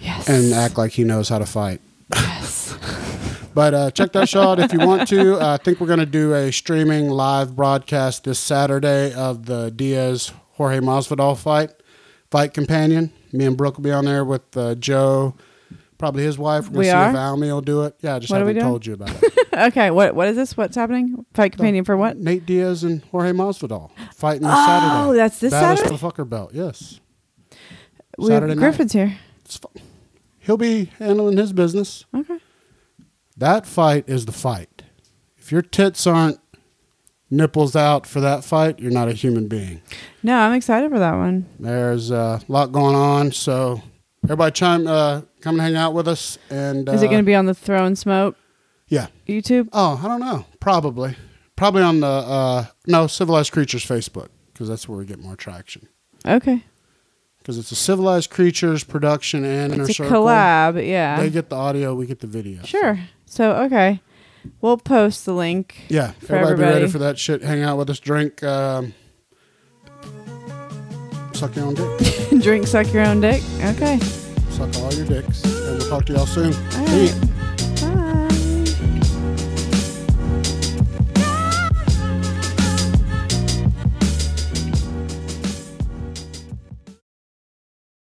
yes. and act like he knows how to fight. yes. But uh, check that show out if you want to. Uh, I think we're going to do a streaming live broadcast this Saturday of the Diaz Jorge Masvidal fight, fight companion. Me and Brooke will be on there with uh, Joe, probably his wife. We're going We to see are? if Almy will do it. Yeah, I just What haven't told you about it. okay. What what is this? What's happening? Fight companion for what? Nate Diaz and Jorge Masvidal fighting this Oh, Saturday. Oh, that's this Saturday. motherfucker belt. Yes, We- Saturday night. Griffin's here. It's fu- he'll be handling his business. Okay. That fight is the fight. If your tits aren't nipples out for that fight, you're not a human being. No, I'm excited for that one. There's a lot going on, so everybody chime, uh, come and hang out with us. And Is it uh, going to be on the Throwing Smoke Yeah. YouTube? Oh, I don't know. Probably. Probably on the uh, no Civilized Creatures Facebook because that's where we get more traction. Okay. Because it's a Civilized Creatures production and It's a Circle. collab. Yeah. They get the audio, we get the video. Sure. So okay, we'll post the link. Yeah, For everybody, be ready for that shit. Hang out with us, drink, um, suck your own dick, Drink, suck your own dick. Okay. suck all your dicks, and we'll talk to y'all soon. All Peace. right.